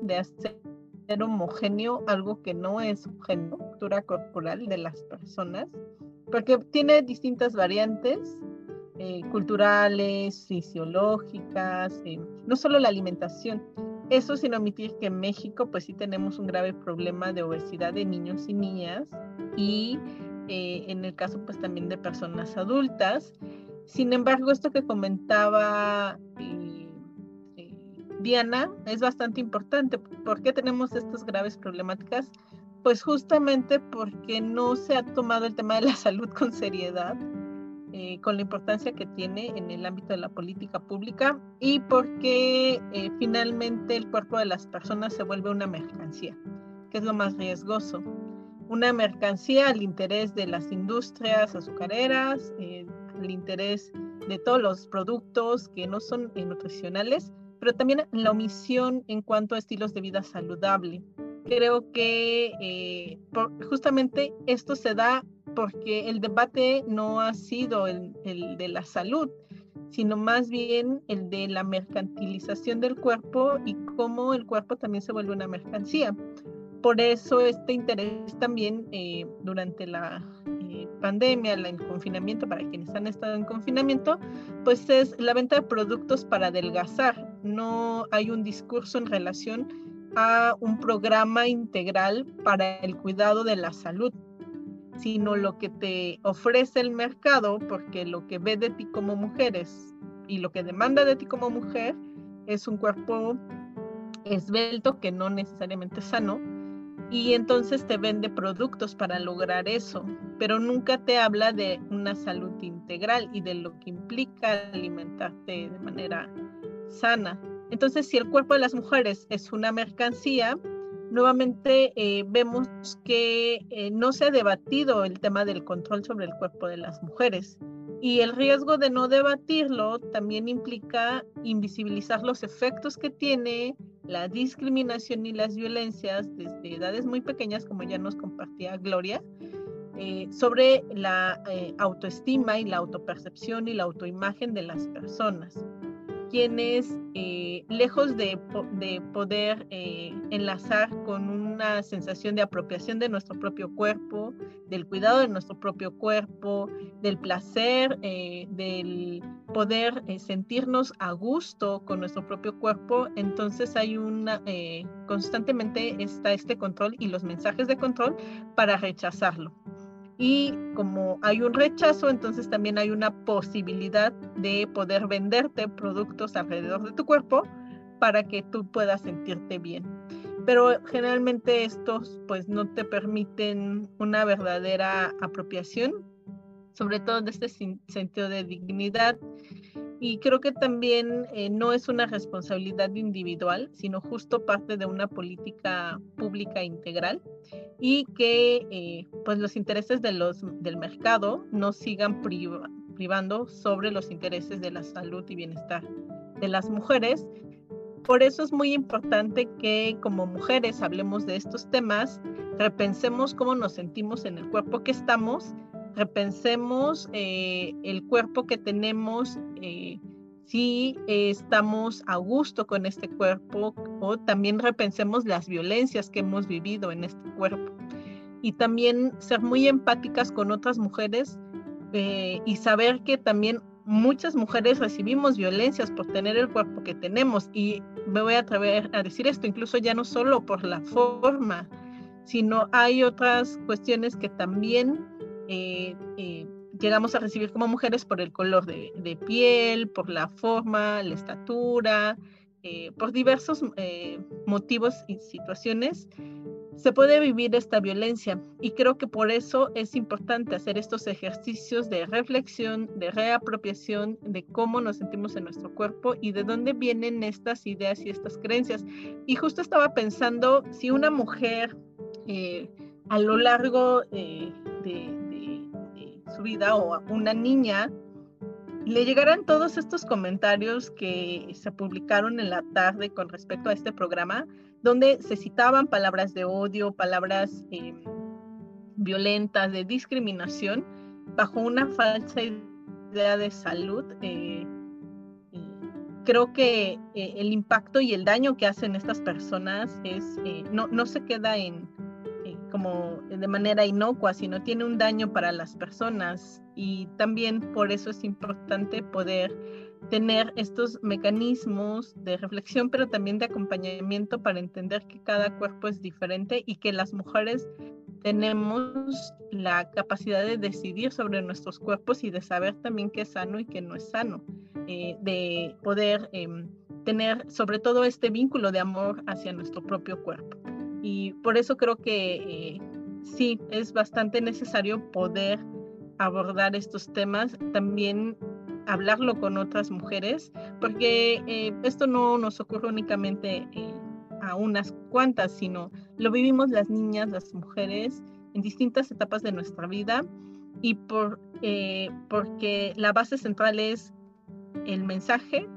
de hacer homogéneo algo que no es cultura corporal de las personas, porque tiene distintas variantes eh, culturales, fisiológicas, eh, no solo la alimentación. Eso sin omitir que en México pues sí tenemos un grave problema de obesidad de niños y niñas y eh, en el caso pues también de personas adultas. Sin embargo, esto que comentaba Diana es bastante importante. ¿Por qué tenemos estas graves problemáticas? Pues justamente porque no se ha tomado el tema de la salud con seriedad, eh, con la importancia que tiene en el ámbito de la política pública y porque eh, finalmente el cuerpo de las personas se vuelve una mercancía, que es lo más riesgoso. Una mercancía al interés de las industrias azucareras, eh, al interés de todos los productos que no son nutricionales pero también la omisión en cuanto a estilos de vida saludable. Creo que eh, justamente esto se da porque el debate no ha sido el de la salud, sino más bien el de la mercantilización del cuerpo y cómo el cuerpo también se vuelve una mercancía. Por eso este interés también eh, durante la pandemia, el confinamiento, para quienes han estado en confinamiento, pues es la venta de productos para adelgazar. No hay un discurso en relación a un programa integral para el cuidado de la salud, sino lo que te ofrece el mercado, porque lo que ve de ti como mujeres y lo que demanda de ti como mujer es un cuerpo esbelto que no necesariamente es sano, y entonces te vende productos para lograr eso, pero nunca te habla de una salud integral y de lo que implica alimentarte de manera sana. Entonces, si el cuerpo de las mujeres es una mercancía, nuevamente eh, vemos que eh, no se ha debatido el tema del control sobre el cuerpo de las mujeres. Y el riesgo de no debatirlo también implica invisibilizar los efectos que tiene la discriminación y las violencias desde edades muy pequeñas, como ya nos compartía Gloria, eh, sobre la eh, autoestima y la autopercepción y la autoimagen de las personas quienes, eh, lejos de, poder eh, enlazar con una sensación de apropiación de nuestro propio cuerpo, del cuidado de nuestro propio cuerpo, del placer, eh, del poder sentirnos a gusto con nuestro propio cuerpo, entonces hay una, constantemente está este control y los mensajes de control para rechazarlo y como hay un rechazo, entonces también hay una posibilidad de poder venderte productos alrededor de tu cuerpo para que tú puedas sentirte bien. Pero generalmente estos pues no te permiten una verdadera apropiación, sobre todo de este sentido de dignidad y creo que también eh, no es una responsabilidad individual, sino justo parte de una política pública integral y que eh, pues los intereses de los, del mercado no sigan privando sobre los intereses de la salud y bienestar de las mujeres. Por eso es muy importante que como mujeres hablemos de estos temas, repensemos cómo nos sentimos en el cuerpo que estamos repensemos eh, el cuerpo que tenemos, eh, si estamos a gusto con este cuerpo o también repensemos las violencias que hemos vivido en este cuerpo. Y también ser muy empáticas con otras mujeres eh, y saber que también muchas mujeres recibimos violencias por tener el cuerpo que tenemos. Y me voy a atrever a decir esto, incluso ya no solo por la forma, sino hay otras cuestiones que también eh, eh, llegamos a recibir como mujeres por el color de, piel, por la forma, la estatura, eh, por diversos motivos y situaciones, se puede vivir esta violencia. Y creo que por eso es importante hacer estos ejercicios de reflexión, de reapropiación, de cómo nos sentimos en nuestro cuerpo y de dónde vienen estas ideas y estas creencias. Y justo estaba pensando, si una mujer a lo largo de su vida o a una niña, le llegaran todos estos comentarios que se publicaron en la tarde con respecto a este programa, donde se citaban palabras de odio, palabras eh, violentas, de discriminación, bajo una falsa idea de salud. Eh, creo que eh, el impacto y el daño que hacen estas personas es, no, no se queda en, de manera inocua, sino tiene un daño para las personas. Y también por eso es importante poder tener estos mecanismos de reflexión, pero también de acompañamiento para entender que cada cuerpo es diferente y que las mujeres tenemos la capacidad de decidir sobre nuestros cuerpos y de saber también qué es sano y qué no es sano, eh, de poder em, tener sobre todo este vínculo de amor hacia nuestro propio cuerpo. Y por eso creo que eh, sí, es bastante necesario poder abordar estos temas, también hablarlo con otras mujeres, porque eh, esto no nos ocurre únicamente eh, a unas cuantas, sino lo vivimos las niñas, las mujeres en distintas etapas de nuestra vida y por, porque la base central es el mensaje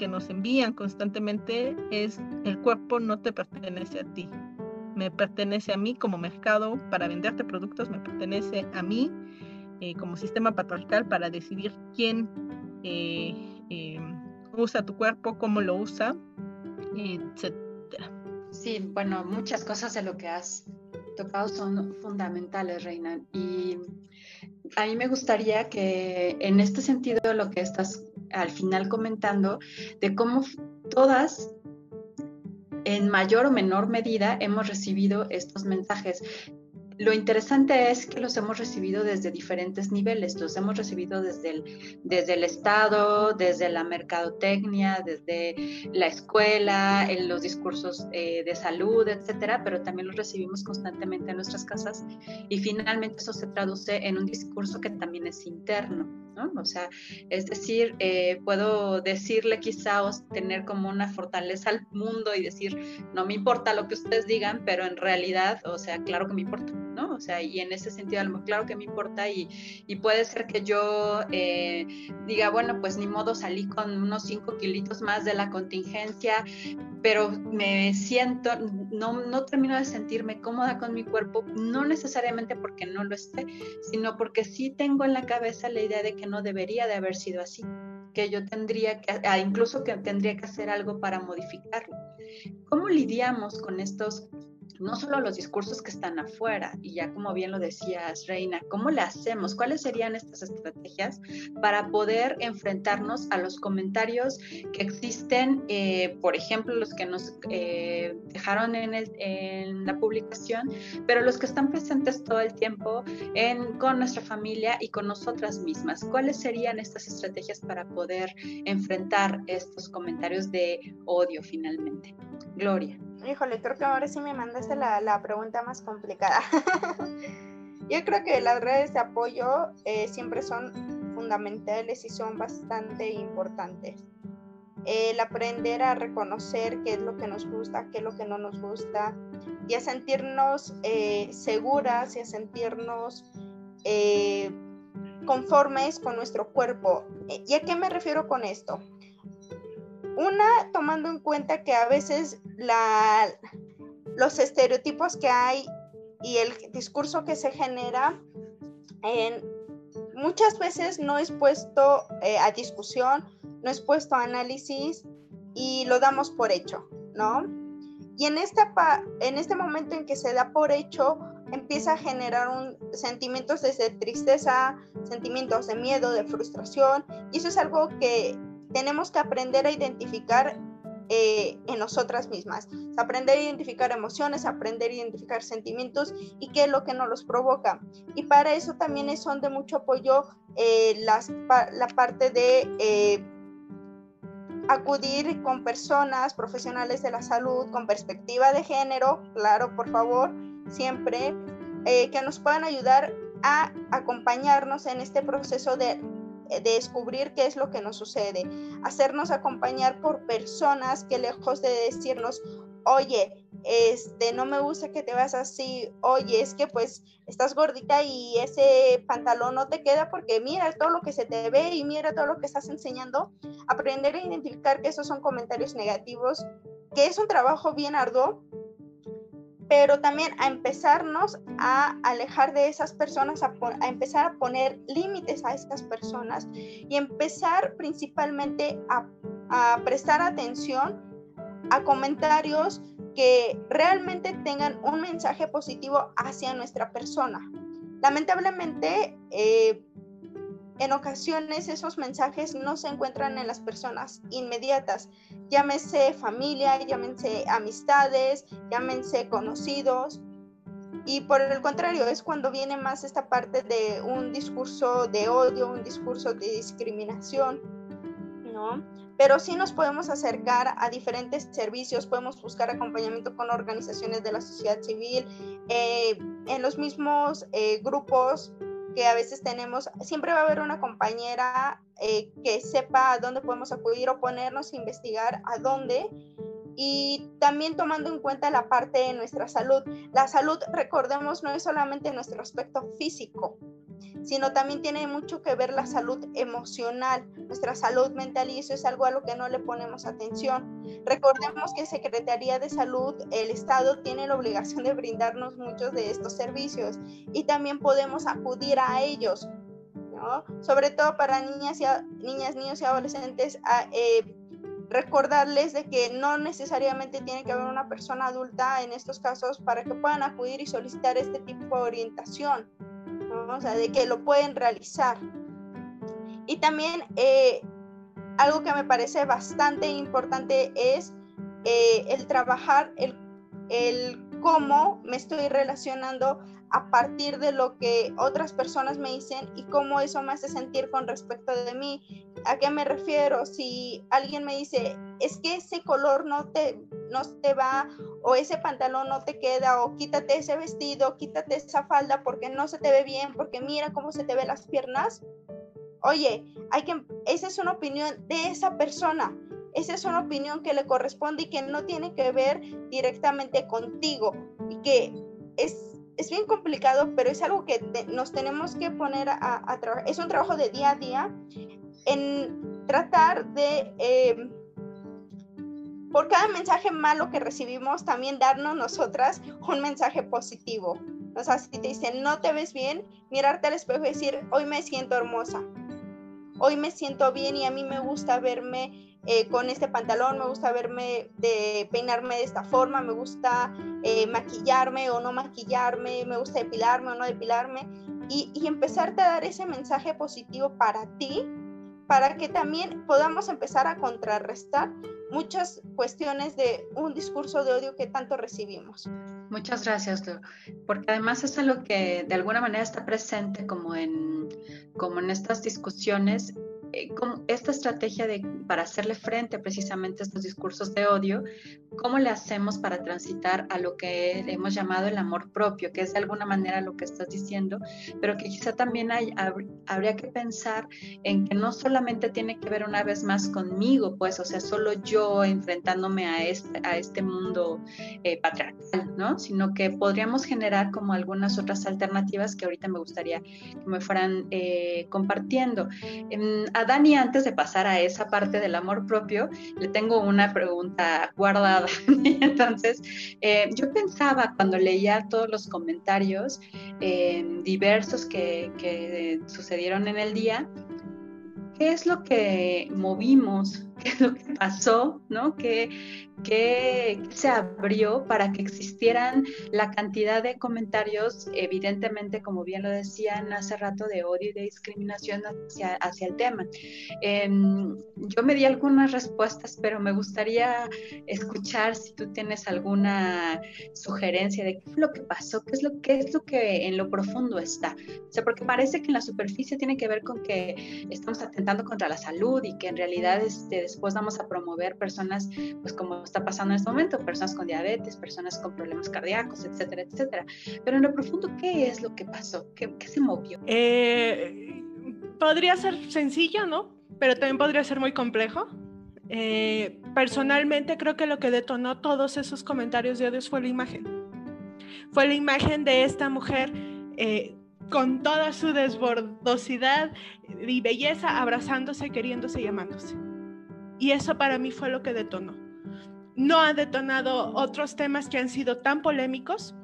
que nos envían constantemente es el cuerpo no te pertenece a ti, me pertenece a mí como mercado para venderte productos, me pertenece a mí eh, como sistema patriarcal para decidir quién eh, eh, usa tu cuerpo, cómo lo usa, etcétera. Sí, bueno, muchas cosas de lo que has tocado son fundamentales, Reina. Y a mí me gustaría que en este sentido lo que estás al final comentando, de cómo todas en mayor o menor medida hemos recibido estos mensajes. Lo interesante es que los hemos recibido desde diferentes niveles, los hemos recibido desde el, desde el Estado, desde la mercadotecnia, desde la escuela, en los discursos eh, de salud, etcétera, pero también los recibimos constantemente en nuestras casas y finalmente eso se traduce en un discurso que también es interno. O sea, es decir, eh, puedo decirle quizá o tener como una fortaleza al mundo y decir, no me importa lo que ustedes digan, pero en realidad, o sea, claro que me importa, ¿no? O sea, y en ese sentido, claro que me importa y, puede ser que yo eh, diga, bueno, pues ni modo salí con unos 5 kilitos más de la contingencia, pero me siento, no, no termino de sentirme cómoda con mi cuerpo, no necesariamente porque no lo esté, sino porque sí tengo en la cabeza la idea de que no debería de haber sido así, que yo tendría que, ah, incluso que tendría que hacer algo para modificarlo. ¿Cómo lidiamos con estos no solo los discursos que están afuera, y ya como bien lo decías, Reina, ¿cómo le hacemos? ¿Cuáles serían estas estrategias para poder enfrentarnos a los comentarios que existen, eh, por ejemplo, los que nos eh, dejaron en, la publicación, pero los que están presentes todo el tiempo con nuestra familia y con nosotras mismas? ¿Cuáles serían estas estrategias para poder enfrentar estos comentarios de odio finalmente? Gloria. Híjole, creo que ahora sí me mandaste la, la pregunta más complicada. Yo creo que las redes de apoyo eh, siempre son fundamentales y son bastante importantes. El aprender a reconocer qué es lo que nos gusta, qué es lo que no nos gusta, y a sentirnos eh, seguras y a sentirnos eh, conformes con nuestro cuerpo. ¿Y a qué me refiero con esto? Una, tomando en cuenta que a veces los estereotipos que hay y el discurso que se genera en, muchas veces no es puesto eh, a discusión, no es puesto a análisis y lo damos por hecho, ¿no? Y en, esta en este momento en que se da por hecho, empieza a generar sentimientos desde tristeza, sentimientos de miedo, de frustración, y eso es algo que tenemos que aprender a identificar eh, en nosotras mismas. Aprender a identificar emociones, aprender a identificar sentimientos y qué es lo que nos los provoca. Y para eso también son de mucho apoyo eh, las, la parte de eh, acudir con personas profesionales de la salud con perspectiva de género, claro, por favor, siempre, que nos puedan ayudar a acompañarnos en este proceso de descubrir qué es lo que nos sucede, hacernos acompañar por personas que lejos de decirnos, oye, este, no me gusta que te veas así, oye, es que pues estás gordita y ese pantalón no te queda porque mira todo lo que se te ve y mira todo lo que estás enseñando, aprender a identificar que esos son comentarios negativos, que es un trabajo bien arduo, pero también a empezarnos a alejar de esas personas, a, empezar a poner límites a estas personas y empezar principalmente a, prestar atención a comentarios que realmente tengan un mensaje positivo hacia nuestra persona. Lamentablemente, eh, en ocasiones esos mensajes no se encuentran en las personas inmediatas, llámese familia, llámense amistades, llámense conocidos. Y por el contrario, es cuando viene más esta parte de un discurso de odio, un discurso de discriminación, ¿no? Pero sí nos podemos acercar a diferentes servicios, podemos buscar acompañamiento con organizaciones de la sociedad civil, eh, en los mismos eh, grupos que a veces tenemos, siempre va a haber una compañera eh, que sepa a dónde podemos acudir o ponernos a investigar a dónde. Y también tomando en cuenta la parte de nuestra salud. La salud, recordemos, no es solamente nuestro aspecto físico, sino también tiene mucho que ver la salud emocional, nuestra salud mental y eso es algo a lo que no le ponemos atención. Recordemos que Secretaría de Salud, el Estado tiene la obligación de brindarnos muchos de estos servicios y también podemos acudir a ellos, ¿no? Sobre todo para niñas, y niñas niños y adolescentes, a, eh, recordarles de que no necesariamente tiene que haber una persona adulta en estos casos para que puedan acudir y solicitar este tipo de orientación de que lo pueden realizar. Y también eh, algo que me parece bastante importante es eh, el trabajar, el, el cómo me estoy relacionando a partir de lo que otras personas me dicen y cómo eso me hace sentir con respecto de mí. ¿A qué me refiero? Si alguien me dice, es que ese color no te, no te va o ese pantalón no te queda o quítate ese vestido, quítate esa falda porque no se te ve bien, porque mira cómo se te ven las piernas. Oye, hay que, esa es una opinión de esa persona. Esa es una opinión que le corresponde y que no tiene que ver directamente contigo y que es, es bien complicado, pero es algo que nos tenemos que poner a, trabajar. Es un trabajo de día a día en tratar de, em, por cada mensaje malo que recibimos, también darnos nosotras un mensaje positivo. O sea, si te dicen, no te ves bien, mirarte al espejo y decir, hoy me siento hermosa, hoy me siento bien y a mí me gusta verme eh, con este pantalón, me gusta verme, de peinarme de esta forma, me gusta eh, maquillarme o no maquillarme, me gusta depilarme o no depilarme y, y empezarte a dar ese mensaje positivo para ti para que también podamos empezar a contrarrestar muchas cuestiones de un discurso de odio que tanto recibimos. Muchas gracias, porque además es algo que de alguna manera está presente como en, como en estas discusiones esta estrategia de, para hacerle frente precisamente a estos discursos de odio, ¿cómo le hacemos para transitar a lo que hemos llamado el amor propio, que es de alguna manera lo que estás diciendo, pero que quizá también hay, habría que pensar en que no solamente tiene que ver una vez más conmigo, pues, o sea, solo yo enfrentándome a este, a este mundo eh, patriarcal, ¿no? Sino que podríamos generar como algunas otras alternativas que ahorita me gustaría que me fueran eh, compartiendo. Dani, antes de pasar a esa parte del amor propio, le tengo una pregunta guardada. Entonces, eh, yo pensaba cuando leía todos los comentarios diversos que, que sucedieron en el día, ¿qué es lo que movimos? ¿Qué es lo que pasó? ¿no? ¿Qué, que se abrió para que existieran la cantidad de comentarios, evidentemente, como bien lo decían hace rato, de odio y de discriminación hacia, hacia el tema. Em, yo me di algunas respuestas, pero me gustaría escuchar si tú tienes alguna sugerencia de qué es lo que pasó, qué es lo, qué es lo que en lo profundo está. O sea, porque parece que en la superficie tiene que ver con que estamos atentando contra la salud y que en realidad este, después vamos a promover personas, pues como está pasando en este momento, personas con diabetes, personas con problemas cardíacos, etcétera, etcétera. Pero en lo profundo, ¿qué es lo que pasó? ¿Qué, qué se movió? Eh, podría ser sencillo, ¿no? Pero también podría ser muy complejo. Eh, personalmente creo que lo que detonó todos esos comentarios de odio fue la imagen. Fue la imagen de esta mujer eh, con toda su desbordosidad y belleza, abrazándose, queriéndose y amándose. Y eso para mí fue lo que detonó no ha detonado otros temas que han sido tan polémicos,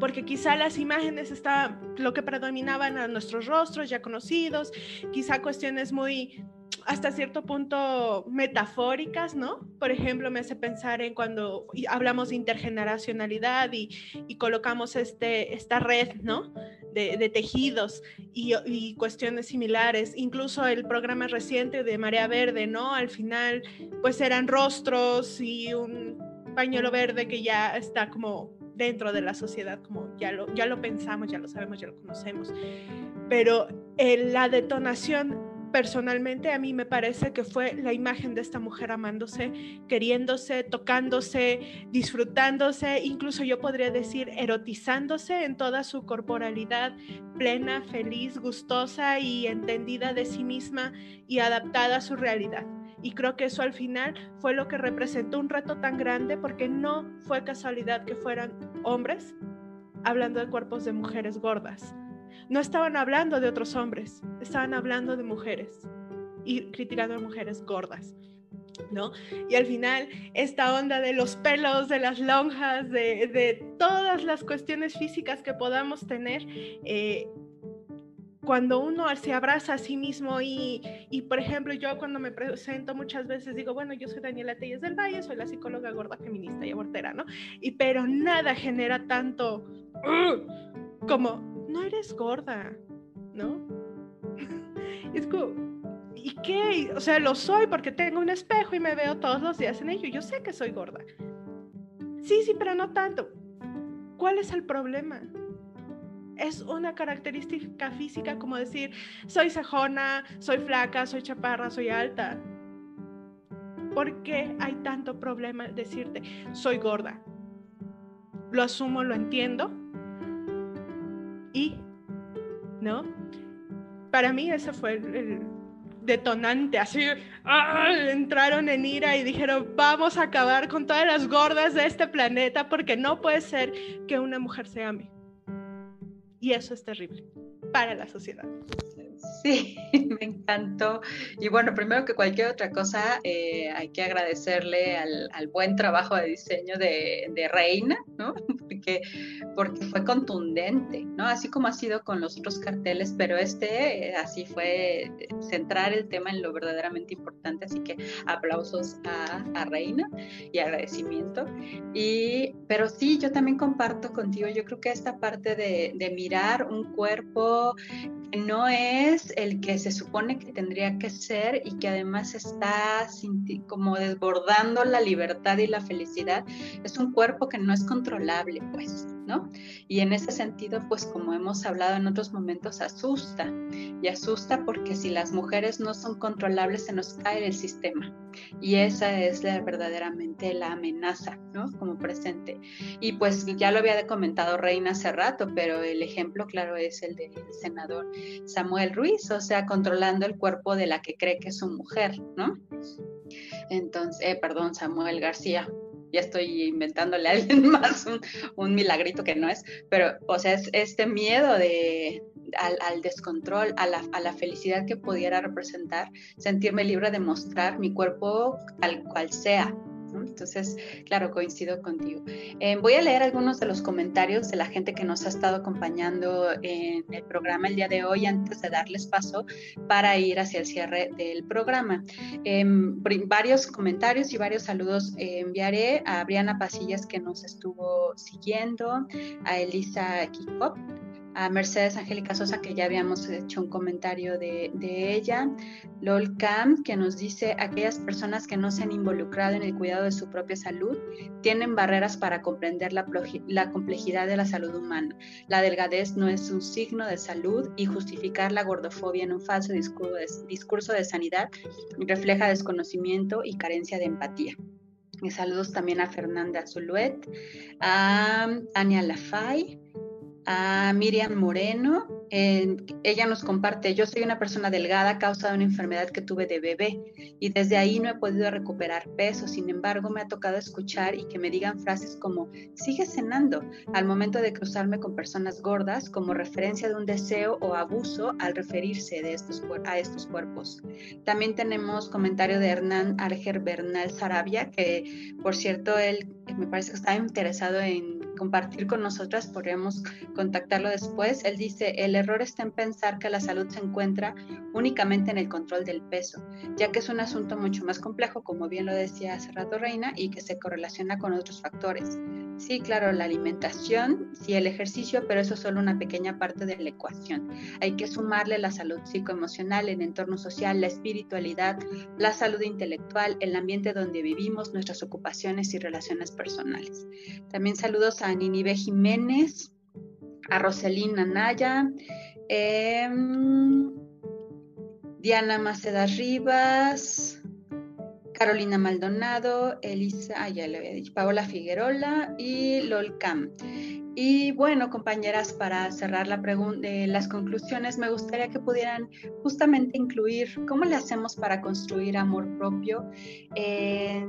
porque quizá las imágenes estaban lo que predominaban a nuestros rostros ya conocidos, quizá cuestiones muy hasta cierto punto metafóricas, ¿no? Por ejemplo, me hace pensar en cuando hablamos de intergeneracionalidad y, colocamos este, esta red, ¿no? De, tejidos y, cuestiones similares. Incluso el programa reciente de Marea Verde, ¿no? Al final, pues eran rostros y un pañuelo verde que ya está como dentro de la sociedad, como ya lo, ya lo pensamos, ya lo sabemos, ya lo conocemos. Pero eh, la detonación personalmente a mí me parece que fue la imagen de esta mujer amándose, queriéndose, tocándose, disfrutándose, incluso yo podría decir erotizándose en toda su corporalidad, plena, feliz, gustosa y entendida de sí misma y adaptada a su realidad. Y creo que eso al final fue lo que representó un reto tan grande porque no fue casualidad que fueran hombres hablando de cuerpos de mujeres gordas no estaban hablando de otros hombres, estaban hablando de mujeres y criticando a mujeres gordas. ¿No? Y al final, esta onda de los pelos, de las lonjas, de, todas las cuestiones físicas que podamos tener, eh, cuando uno se abraza a sí mismo y, y, por ejemplo, yo cuando me presento muchas veces digo, bueno, yo soy Daniela Telles del Valle, soy la psicóloga gorda feminista y abortera, ¿no? Y pero nada genera tanto como no eres gorda, ¿no? es como, ¿y qué? O sea, lo soy porque tengo un espejo y me veo todos los días en ello. Yo sé que soy gorda. Sí, sí, pero no tanto. ¿Cuál es el problema? Es una característica física como decir, soy cejona, soy flaca, soy chaparra, soy alta. ¿Por qué hay tanto problema decirte, soy gorda? Lo asumo, lo entiendo, y, ¿no? Para mí ese fue el, detonante, así ¡ah! entraron en ira y dijeron, vamos a acabar con todas las gordas de este planeta porque no puede ser que una mujer se ame. Y eso es terrible para la sociedad. Sí, me encantó. Y bueno, primero que cualquier otra cosa, eh, hay que agradecerle al, buen trabajo de diseño de, de, Reina, ¿no? Porque, porque fue contundente, ¿no? Así como ha sido con los otros carteles, pero este eh, así fue eh, centrar el tema en lo verdaderamente importante. Así que aplausos a, a Reina y agradecimiento. Y, pero sí, yo también comparto contigo, yo creo que esta parte de, de mirar un cuerpo no es el que se supone que tendría que ser y que además está como desbordando la libertad y la felicidad, es un cuerpo que no es controlable, pues. ¿No? Y en ese sentido, pues como hemos hablado en otros momentos, asusta. Y asusta porque si las mujeres no son controlables, se nos cae el sistema. Y esa es la, verdaderamente la amenaza, ¿no? Como presente. Y pues ya lo había comentado Reina hace rato, pero el ejemplo claro es el del senador Samuel Ruiz, o sea, controlando el cuerpo de la que cree que es su mujer, ¿no? Entonces, eh, perdón, Samuel García, ya estoy inventándole a alguien más un, milagrito que no es, pero, o sea, es este miedo de, al, descontrol, a la, a la, felicidad que pudiera representar, sentirme libre de mostrar mi cuerpo tal cual sea, entonces, claro, coincido contigo. Eh, voy a leer algunos de los comentarios de la gente que nos ha estado acompañando en el programa el día de hoy antes de darles paso para ir hacia el cierre del programa. Em, varios comentarios y varios saludos enviaré a Briana Pasillas que nos estuvo siguiendo, a Elisa Kikop, a Mercedes Angélica Sosa, que ya habíamos hecho un comentario de, ella, Lol Cam, que nos dice, aquellas personas que no se han involucrado en el cuidado de su propia salud tienen barreras para comprender la, complejidad de la salud humana. La delgadez no es un signo de salud y justificar la gordofobia en un falso discurso de, discurso de sanidad refleja desconocimiento y carencia de empatía. Y saludos también a Fernanda Zuluet, a Ania Lafay, a Miriam Moreno. ella nos comparte, yo soy una persona delgada a causa de una enfermedad que tuve de bebé y desde ahí no he podido recuperar peso. Sin embargo, me ha tocado escuchar y que me digan frases como, sigue cenando, al momento de cruzarme con personas gordas como referencia de un deseo o abuso al referirse a estos cuerpos. También tenemos comentario de Hernán Arger Bernal Sarabia, que por cierto, él me parece que está interesado en compartir con nosotras, podríamos contactarlo después. Él dice, el error está en pensar que la salud se encuentra únicamente en el control del peso, ya que es un asunto mucho más complejo, como bien lo decía hace rato Reina, y que se correlaciona con otros factores. Sí, claro, la alimentación, sí, el ejercicio, pero eso es solo una pequeña parte de la ecuación. Hay que sumarle la salud psicoemocional, el entorno social, la espiritualidad, la salud intelectual, el ambiente donde vivimos, nuestras ocupaciones y relaciones personales. También saludos a Ninive Jiménez, a Roselina Naya, em, Diana Maceda Rivas, Carolina Maldonado, Elisa, ya le había dicho, Paola Figuerola y Lolcam. Y bueno, compañeras, para cerrar la eh, las conclusiones, me gustaría que pudieran justamente incluir cómo le hacemos para construir amor propio eh,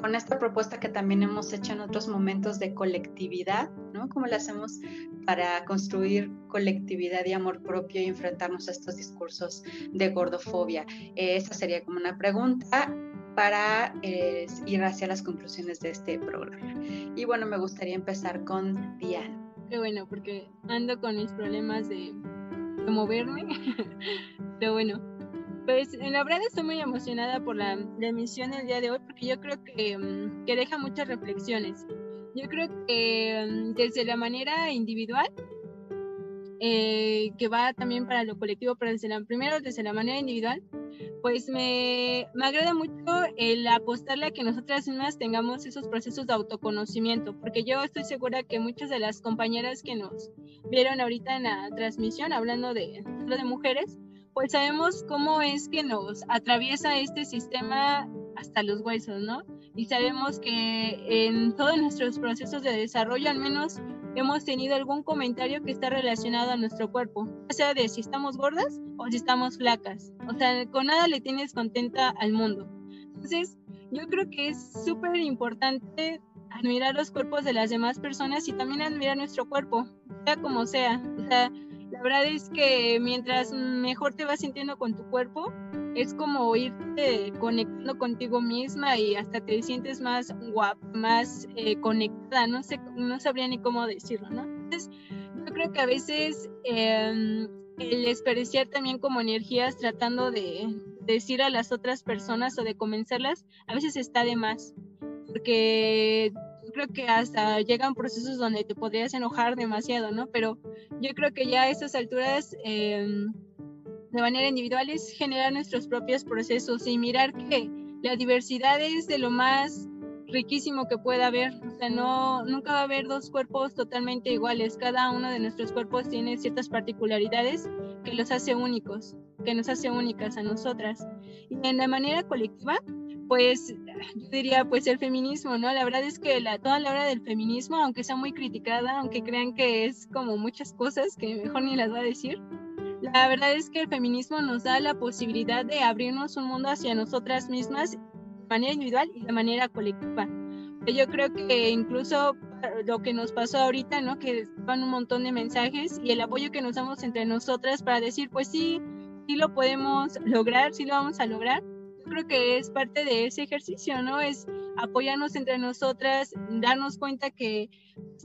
con esta propuesta que también hemos hecho en otros momentos de colectividad, ¿no? ¿Cómo le hacemos para construir colectividad y amor propio y enfrentarnos a estos discursos de gordofobia? Eh, esa sería como una pregunta para eh, ir hacia las conclusiones de este programa. Y bueno, me gustaría empezar con Diana. Qué bueno, porque ando con mis problemas de, moverme. Pero bueno, pues la verdad estoy muy emocionada por la, emisión del día de hoy porque yo creo que, mm, que deja muchas reflexiones. Yo creo que mm, desde la manera individual eh, que va también para lo colectivo, pero desde la, primero desde la manera individual, pues me, me agrada mucho el apostarle a que nosotras mismas tengamos esos procesos de autoconocimiento, porque yo estoy segura que muchas de las compañeras que nos vieron ahorita en la transmisión, hablando de, de mujeres, pues sabemos cómo es que nos atraviesa este sistema hasta los huesos, ¿no? Y sabemos que en todos nuestros procesos de desarrollo, al menos hemos tenido algún comentario que está relacionado a nuestro cuerpo, o sea de si estamos gordas o si estamos flacas. O sea, con nada le tienes contenta al mundo. Entonces, yo creo que es súper importante admirar los cuerpos de las demás personas y también admirar nuestro cuerpo, sea como sea. O sea, la verdad es que mientras mejor te vas sintiendo con tu cuerpo, es como irte conectando contigo misma y hasta te sientes más guapa, más eh, conectada, no sé, no sabría ni cómo decirlo, ¿no? Entonces, yo creo que a veces em, el desperdiciar también como energías tratando de, decir a las otras personas o de convencerlas, a veces está de más, porque creo que hasta llegan procesos donde te podrías enojar demasiado, ¿no? Pero yo creo que ya a estas alturas... Eh, de manera individual es generar nuestros propios procesos y mirar que la diversidad es de lo más riquísimo que pueda haber. O sea, no, nunca va a haber dos cuerpos totalmente iguales. Cada uno de nuestros cuerpos tiene ciertas particularidades que los hace únicos, que nos hace únicas a nosotras. Y en la manera colectiva, pues yo diría pues el feminismo, ¿no? La verdad es que la, toda la hora del feminismo, aunque sea muy criticada, aunque crean que es como muchas cosas que mejor ni las voy a decir, la verdad es que el feminismo nos da la posibilidad de abrirnos un mundo hacia nosotras mismas de manera individual y de manera colectiva. Yo creo que incluso lo que nos pasó ahorita, ¿no? Que van un montón de mensajes y el apoyo que nos damos entre nosotras para decir, pues sí, sí lo podemos lograr, sí lo vamos a lograr creo que es parte de ese ejercicio, ¿no? Es apoyarnos entre nosotras, darnos cuenta que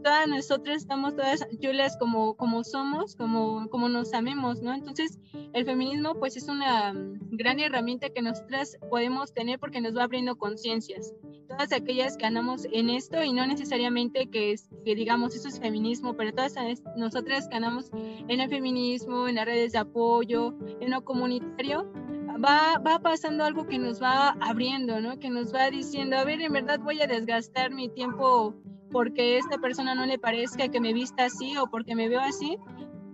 todas nosotras estamos todas chulas como, como somos, como, como nos amemos, ¿no? Entonces, el feminismo pues es una gran herramienta que nosotras podemos tener porque nos va abriendo conciencias. Todas aquellas que andamos en esto y no necesariamente que, que digamos eso es feminismo, pero todas nosotras que andamos en el feminismo, en las redes de apoyo, en lo comunitario, va, va pasando algo que nos va abriendo, ¿no? Que nos va diciendo, a ver, en verdad voy a desgastar mi tiempo porque esta persona no le parezca que me vista así o porque me veo así,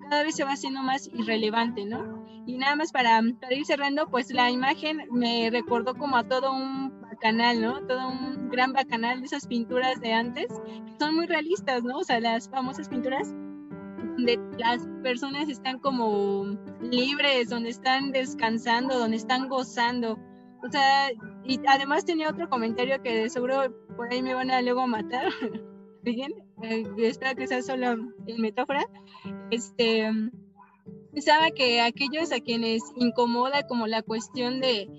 cada vez se va haciendo más irrelevante, ¿no? Y nada más para, para ir cerrando, pues la imagen me recordó como a todo un bacanal, ¿no? Todo un gran bacanal de esas pinturas de antes, que son muy realistas, ¿no? O sea, las famosas pinturas donde las personas están como libres, donde están descansando, donde están gozando. O sea, y además tenía otro comentario que seguro por ahí me van a luego matar. Bien, eh, espero que sea solo en metáfora. Este, pensaba que aquellos a quienes incomoda como la cuestión de,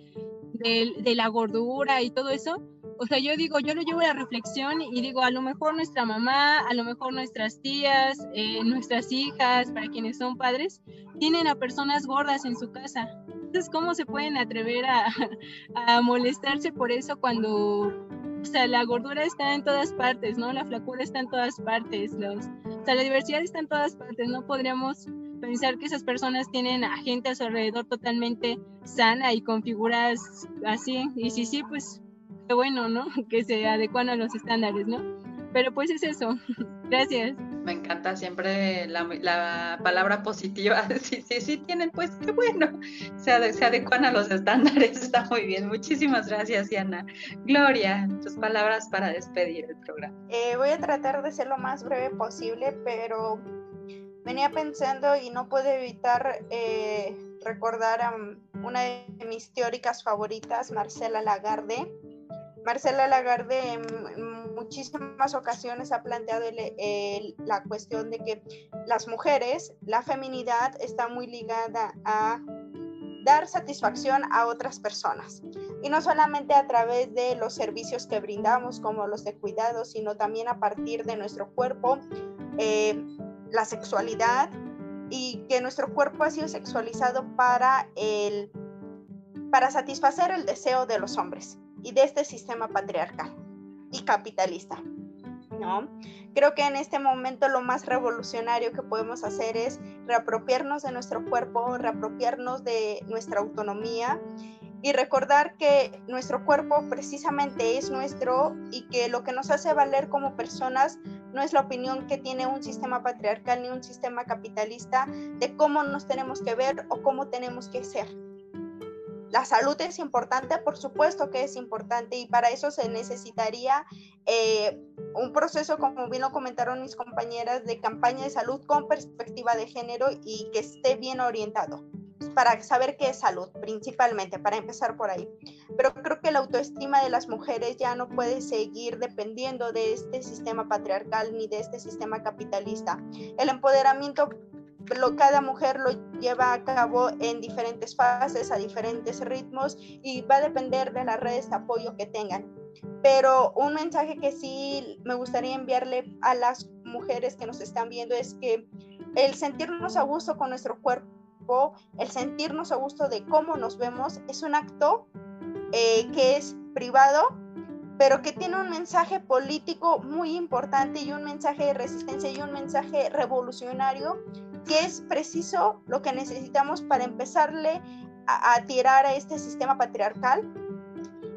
de, de la gordura y todo eso, o sea, yo digo, yo lo llevo a la reflexión y digo, a lo mejor nuestra mamá, a lo mejor nuestras tías, eh, nuestras hijas, para quienes son padres, tienen a personas gordas en su casa. Entonces, ¿cómo se pueden atrever a, a molestarse por eso cuando, o sea, la gordura está en todas partes, ¿no? La flacura está en todas partes, los, o sea, la diversidad está en todas partes, no podríamos pensar que esas personas tienen a gente a su alrededor totalmente sana y con figuras así. Y sí, sí, pues bueno, ¿no? Que se adecuan a los estándares, ¿no? Pero pues es eso. Gracias. Me encanta siempre la, palabra positiva. Sí, sí, sí tienen, pues qué bueno. Se, se adecuan a los estándares. Está muy bien. Muchísimas gracias, Diana. Gloria, tus palabras para despedir el programa. Eh, voy a tratar de ser lo más breve posible, pero venía pensando y no puedo evitar eh, recordar a una de mis teóricas favoritas, Marcela Lagarde Marcela Lagarde en muchísimas ocasiones ha planteado la cuestión de que las mujeres, la feminidad está muy ligada a dar satisfacción a otras personas. Y no solamente a través de los servicios que brindamos, como los de cuidado, sino también a partir de nuestro cuerpo, eh, la sexualidad, y que nuestro cuerpo ha sido sexualizado para, el, para satisfacer el deseo de los hombres y de este sistema patriarcal y capitalista. ¿no? Creo que en este momento lo más revolucionario que podemos hacer es reapropiarnos de nuestro cuerpo, reapropiarnos de nuestra autonomía y recordar que nuestro cuerpo precisamente es nuestro y que lo que nos hace valer como personas no es la opinión que tiene un sistema patriarcal ni un sistema capitalista de cómo nos tenemos que ver o cómo tenemos que ser. La salud es importante, por supuesto que es importante y para eso se necesitaría eh, un proceso, como bien lo comentaron mis compañeras, de campaña de salud con perspectiva de género y que esté bien orientado para saber qué es salud, principalmente, para empezar por ahí. Pero creo que la autoestima de las mujeres ya no puede seguir dependiendo de este sistema patriarcal ni de este sistema capitalista. El empoderamiento cada mujer lo lleva a cabo en diferentes fases, a diferentes ritmos y va a depender de las redes de apoyo que tengan. Pero un mensaje que sí me gustaría enviarle a las mujeres que nos están viendo es que el sentirnos a gusto con nuestro cuerpo, el sentirnos a gusto de cómo nos vemos, es un acto eh, que es privado, pero que tiene un mensaje político muy importante y un mensaje de resistencia y un mensaje revolucionario que es preciso lo que necesitamos para empezarle a, tirar a este sistema patriarcal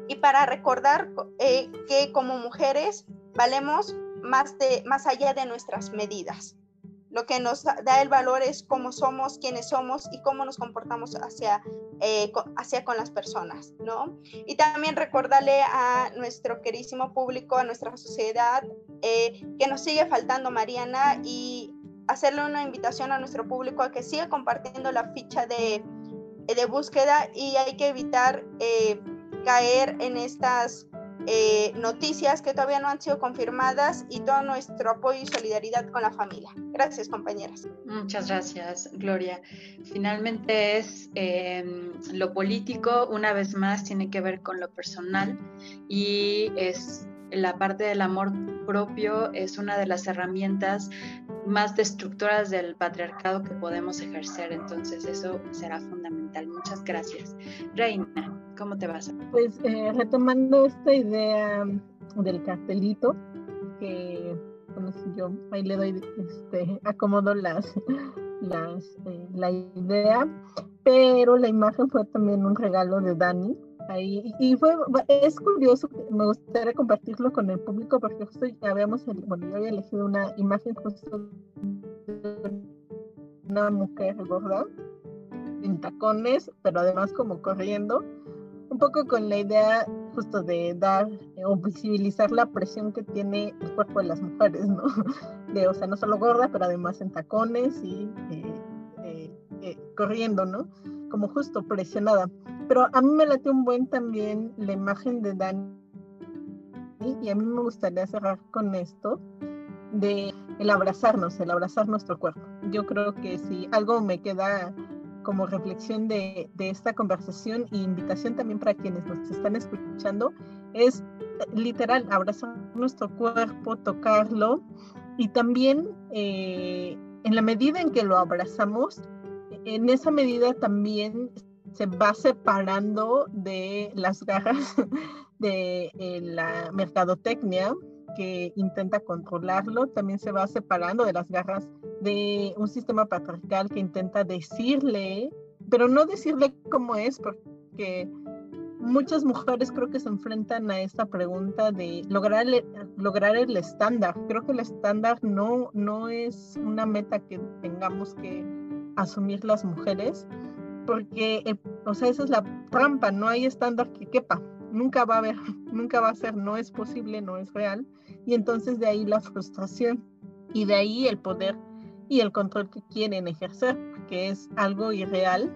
y para recordar eh, que como mujeres valemos más, de, más allá de nuestras medidas. Lo que nos da el valor es cómo somos, quiénes somos y cómo nos comportamos hacia, eh, hacia con las personas, ¿no? Y también recordarle a nuestro querísimo público, a nuestra sociedad, eh, que nos sigue faltando Mariana y hacerle una invitación a nuestro público a que siga compartiendo la ficha de, de búsqueda y hay que evitar eh, caer en estas eh, noticias que todavía no han sido confirmadas y todo nuestro apoyo y solidaridad con la familia. Gracias, compañeras. Muchas gracias, Gloria. Finalmente es em, lo político, una vez más, tiene que ver con lo personal y es la parte del amor propio es una de las herramientas más destructoras del patriarcado que podemos ejercer. Entonces eso será fundamental. Muchas gracias. Reina. ¿Cómo te vas? Pues eh, retomando esta idea del cartelito, que bueno, yo ahí le doy, este, acomodo las, las, eh, la idea, pero la imagen fue también un regalo de Dani. Ahí, y fue, es curioso, me gustaría compartirlo con el público porque justo habíamos, bueno, yo había elegido una imagen justo de una mujer gorda en tacones, pero además como corriendo, un poco con la idea justo de dar eh, o visibilizar la presión que tiene el cuerpo de las mujeres, ¿no? De, o sea, no solo gorda, pero además en tacones y eh, eh, corriendo, ¿no? Como justo presionada. Pero a mí me late un buen también la imagen de Dani y a mí me gustaría cerrar con esto de el abrazarnos, el abrazar nuestro cuerpo. Yo creo que si algo me queda como reflexión de, esta conversación e invitación también para quienes nos están escuchando es literal abrazar nuestro cuerpo, tocarlo y también eh, en la medida en que lo abrazamos, en esa medida también se va separando de las garras de eh, la mercadotecnia que intenta controlarlo, también se va separando de las garras de un sistema patriarcal que intenta decirle, pero no decirle cómo es, porque muchas mujeres creo que se enfrentan a esta pregunta de lograr el, lograr el estándar. Creo que el estándar no, no es una meta que tengamos que asumir las mujeres, porque, eh, o sea, esa es la trampa, no hay estándar que quepa, nunca va a haber, nunca va a ser, no es posible, no es real. Y entonces de ahí la frustración y de ahí el poder y el control que quieren ejercer, que es algo irreal.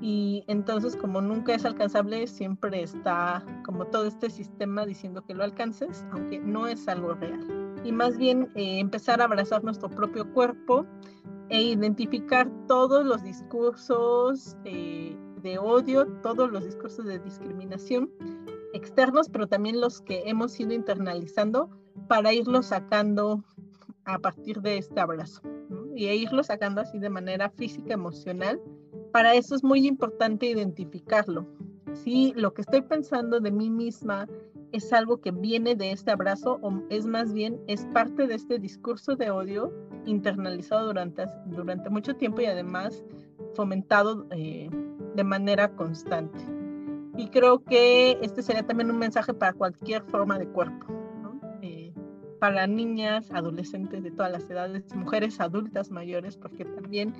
Y entonces como nunca es alcanzable, siempre está como todo este sistema diciendo que lo alcances, aunque no es algo real. Y más bien eh, empezar a abrazar nuestro propio cuerpo e identificar todos los discursos eh, de odio, todos los discursos de discriminación externos, pero también los que hemos ido internalizando para irlos sacando a partir de este abrazo y irlo sacando así de manera física, emocional. Para eso es muy importante identificarlo. Si lo que estoy pensando de mí misma es algo que viene de este abrazo o es más bien es parte de este discurso de odio internalizado durante, durante mucho tiempo y además fomentado eh, de manera constante. Y creo que este sería también un mensaje para cualquier forma de cuerpo, eh, para niñas, adolescentes de todas las edades, mujeres adultas mayores, porque también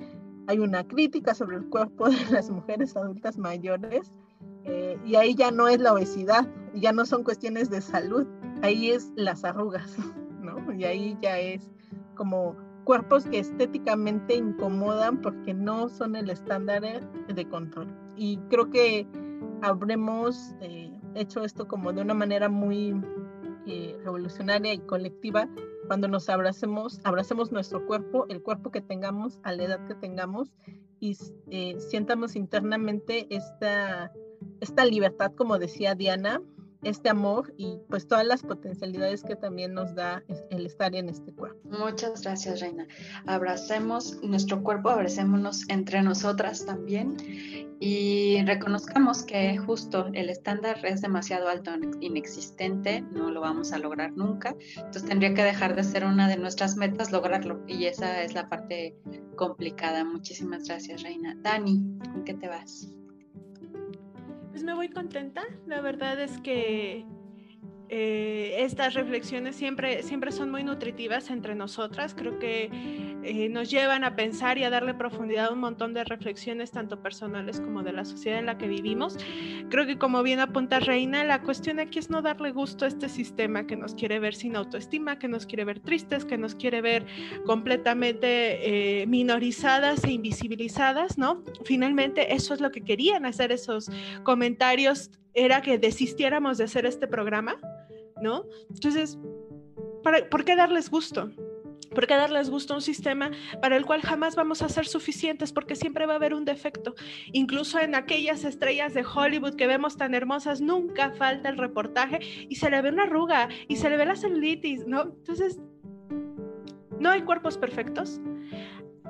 hay una crítica sobre el cuerpo de las mujeres adultas mayores, eh, y ahí ya no es la obesidad, ya no son cuestiones de salud, ahí es las arrugas, ¿no? Y ahí ya es como cuerpos que estéticamente incomodan porque no son el estándar de control. Y creo que habremos eh, hecho esto como de una manera muy eh, revolucionaria y colectiva cuando nos abracemos, abracemos nuestro cuerpo, el cuerpo que tengamos, a la edad que tengamos y eh, sientamos internamente esta, esta libertad, como decía Diana, este amor y pues todas las potencialidades que también nos da el estar en este cuerpo. Muchas gracias, Reina. Abracemos nuestro cuerpo, abracémonos entre nosotras también y reconozcamos que justo el estándar es demasiado alto, inexistente, no lo vamos a lograr nunca. Entonces tendría que dejar de ser una de nuestras metas lograrlo y esa es la parte complicada. Muchísimas gracias, Reina. Dani, ¿en qué te vas? Pues me voy contenta. La verdad es que eh, estas reflexiones siempre, siempre son muy nutritivas entre nosotras. Creo que eh, nos llevan a pensar y a darle profundidad a un montón de reflexiones, tanto personales como de la sociedad en la que vivimos. Creo que como bien apunta Reina, la cuestión aquí es no darle gusto a este sistema que nos quiere ver sin autoestima, que nos quiere ver tristes, que nos quiere ver completamente eh, minorizadas e invisibilizadas, ¿no? Finalmente eso es lo que querían hacer esos comentarios era que desistiéramos de hacer este programa, ¿no? Entonces, ¿por qué darles gusto? ¿Por qué darles gusto a un sistema para el cual jamás vamos a ser suficientes? Porque siempre va a haber un defecto. Incluso en aquellas estrellas de Hollywood que vemos tan hermosas, nunca falta el reportaje y se le ve una arruga y se le ve la celulitis, ¿no? Entonces, no hay cuerpos perfectos,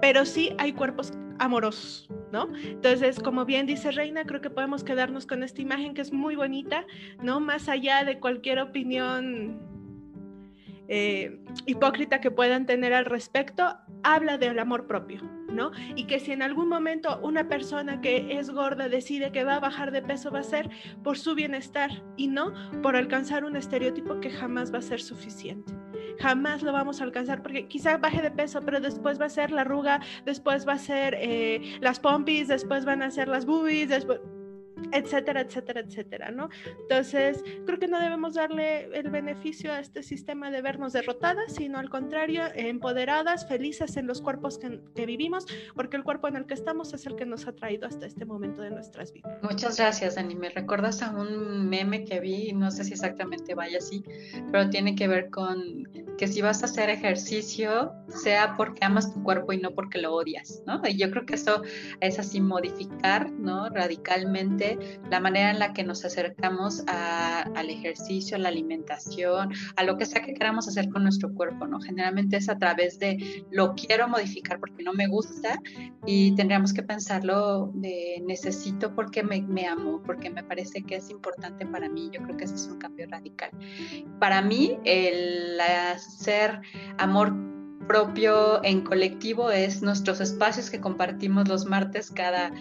pero sí hay cuerpos amorosos, ¿no? Entonces, como bien dice Reina, creo que podemos quedarnos con esta imagen que es muy bonita, ¿no? Más allá de cualquier opinión eh, hipócrita que puedan tener al respecto, habla del amor propio, ¿no? Y que si en algún momento una persona que es gorda decide que va a bajar de peso, va a ser por su bienestar y no por alcanzar un estereotipo que jamás va a ser suficiente jamás lo vamos a alcanzar porque quizá baje de peso, pero después va a ser la arruga, después va a ser eh, las pompis, después van a ser las boobies, después etcétera, etcétera, etcétera, ¿no? Entonces, creo que no debemos darle el beneficio a este sistema de vernos derrotadas, sino al contrario, empoderadas, felices en los cuerpos que, vivimos, porque el cuerpo en el que estamos es el que nos ha traído hasta este momento de nuestras vidas. Muchas gracias, Dani. Me recuerdas a un meme que vi, no sé si exactamente vaya así, pero tiene que ver con que si vas a hacer ejercicio, sea porque amas tu cuerpo y no porque lo odias, ¿no? Y yo creo que eso es así modificar, ¿no? Radicalmente la manera en la que nos acercamos al ejercicio, a la alimentación, a lo que sea que queramos hacer con nuestro cuerpo, ¿no? Generalmente es a través de lo quiero modificar porque no me gusta y tendríamos que pensarlo de necesito porque me, amo, porque me parece que es importante para mí. Yo creo que ese es un cambio radical. Para mí, el hacer amor propio en colectivo es nuestros espacios que compartimos los martes cada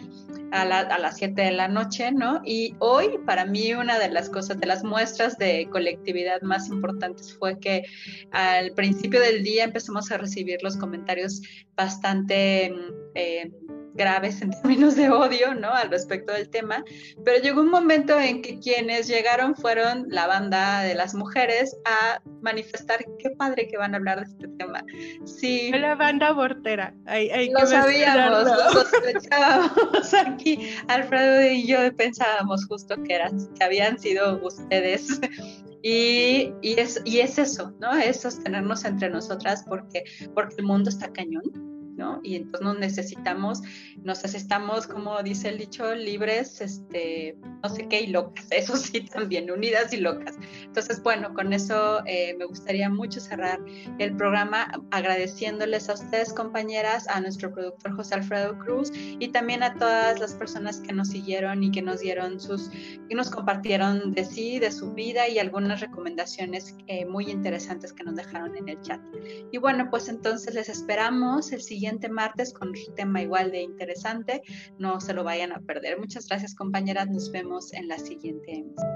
a, las 7 de la noche, ¿no? Y hoy para mí una de las cosas, de las muestras de colectividad más importantes fue que al principio del día empezamos a recibir los comentarios bastante... Eh, graves en términos de odio, ¿no? Al respecto del tema, pero llegó un momento en que quienes llegaron fueron la banda de las mujeres a manifestar qué padre que van a hablar de este tema. Sí. La banda abortera. Hay, lo sabíamos, lo sospechábamos aquí. Alfredo y yo pensábamos justo que eran, que habían sido ustedes. Y, y, es, y es eso, ¿no? Es sostenernos entre nosotras porque, porque el mundo está cañón ¿no? Y entonces nos necesitamos, nos necesitamos, como dice el dicho, libres, este, no sé qué, y locas, eso sí también, unidas y locas. Entonces, bueno, con eso eh, me gustaría mucho cerrar el programa agradeciéndoles a ustedes, compañeras, a nuestro productor José Alfredo Cruz y también a todas las personas que nos siguieron y que nos dieron sus, y nos compartieron de sí, de su vida y algunas recomendaciones eh, muy interesantes que nos dejaron en el chat. Y bueno, pues entonces les esperamos el siguiente siguiente martes con un tema igual de interesante. No se lo vayan a perder. Muchas gracias compañeras. Nos vemos en la siguiente emisión.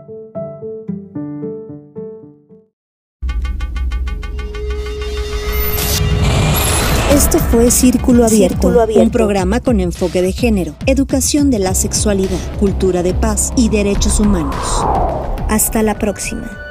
Esto fue Círculo Abierto, un programa con enfoque de género, educación de la sexualidad, cultura de paz y derechos humanos. Hasta la próxima.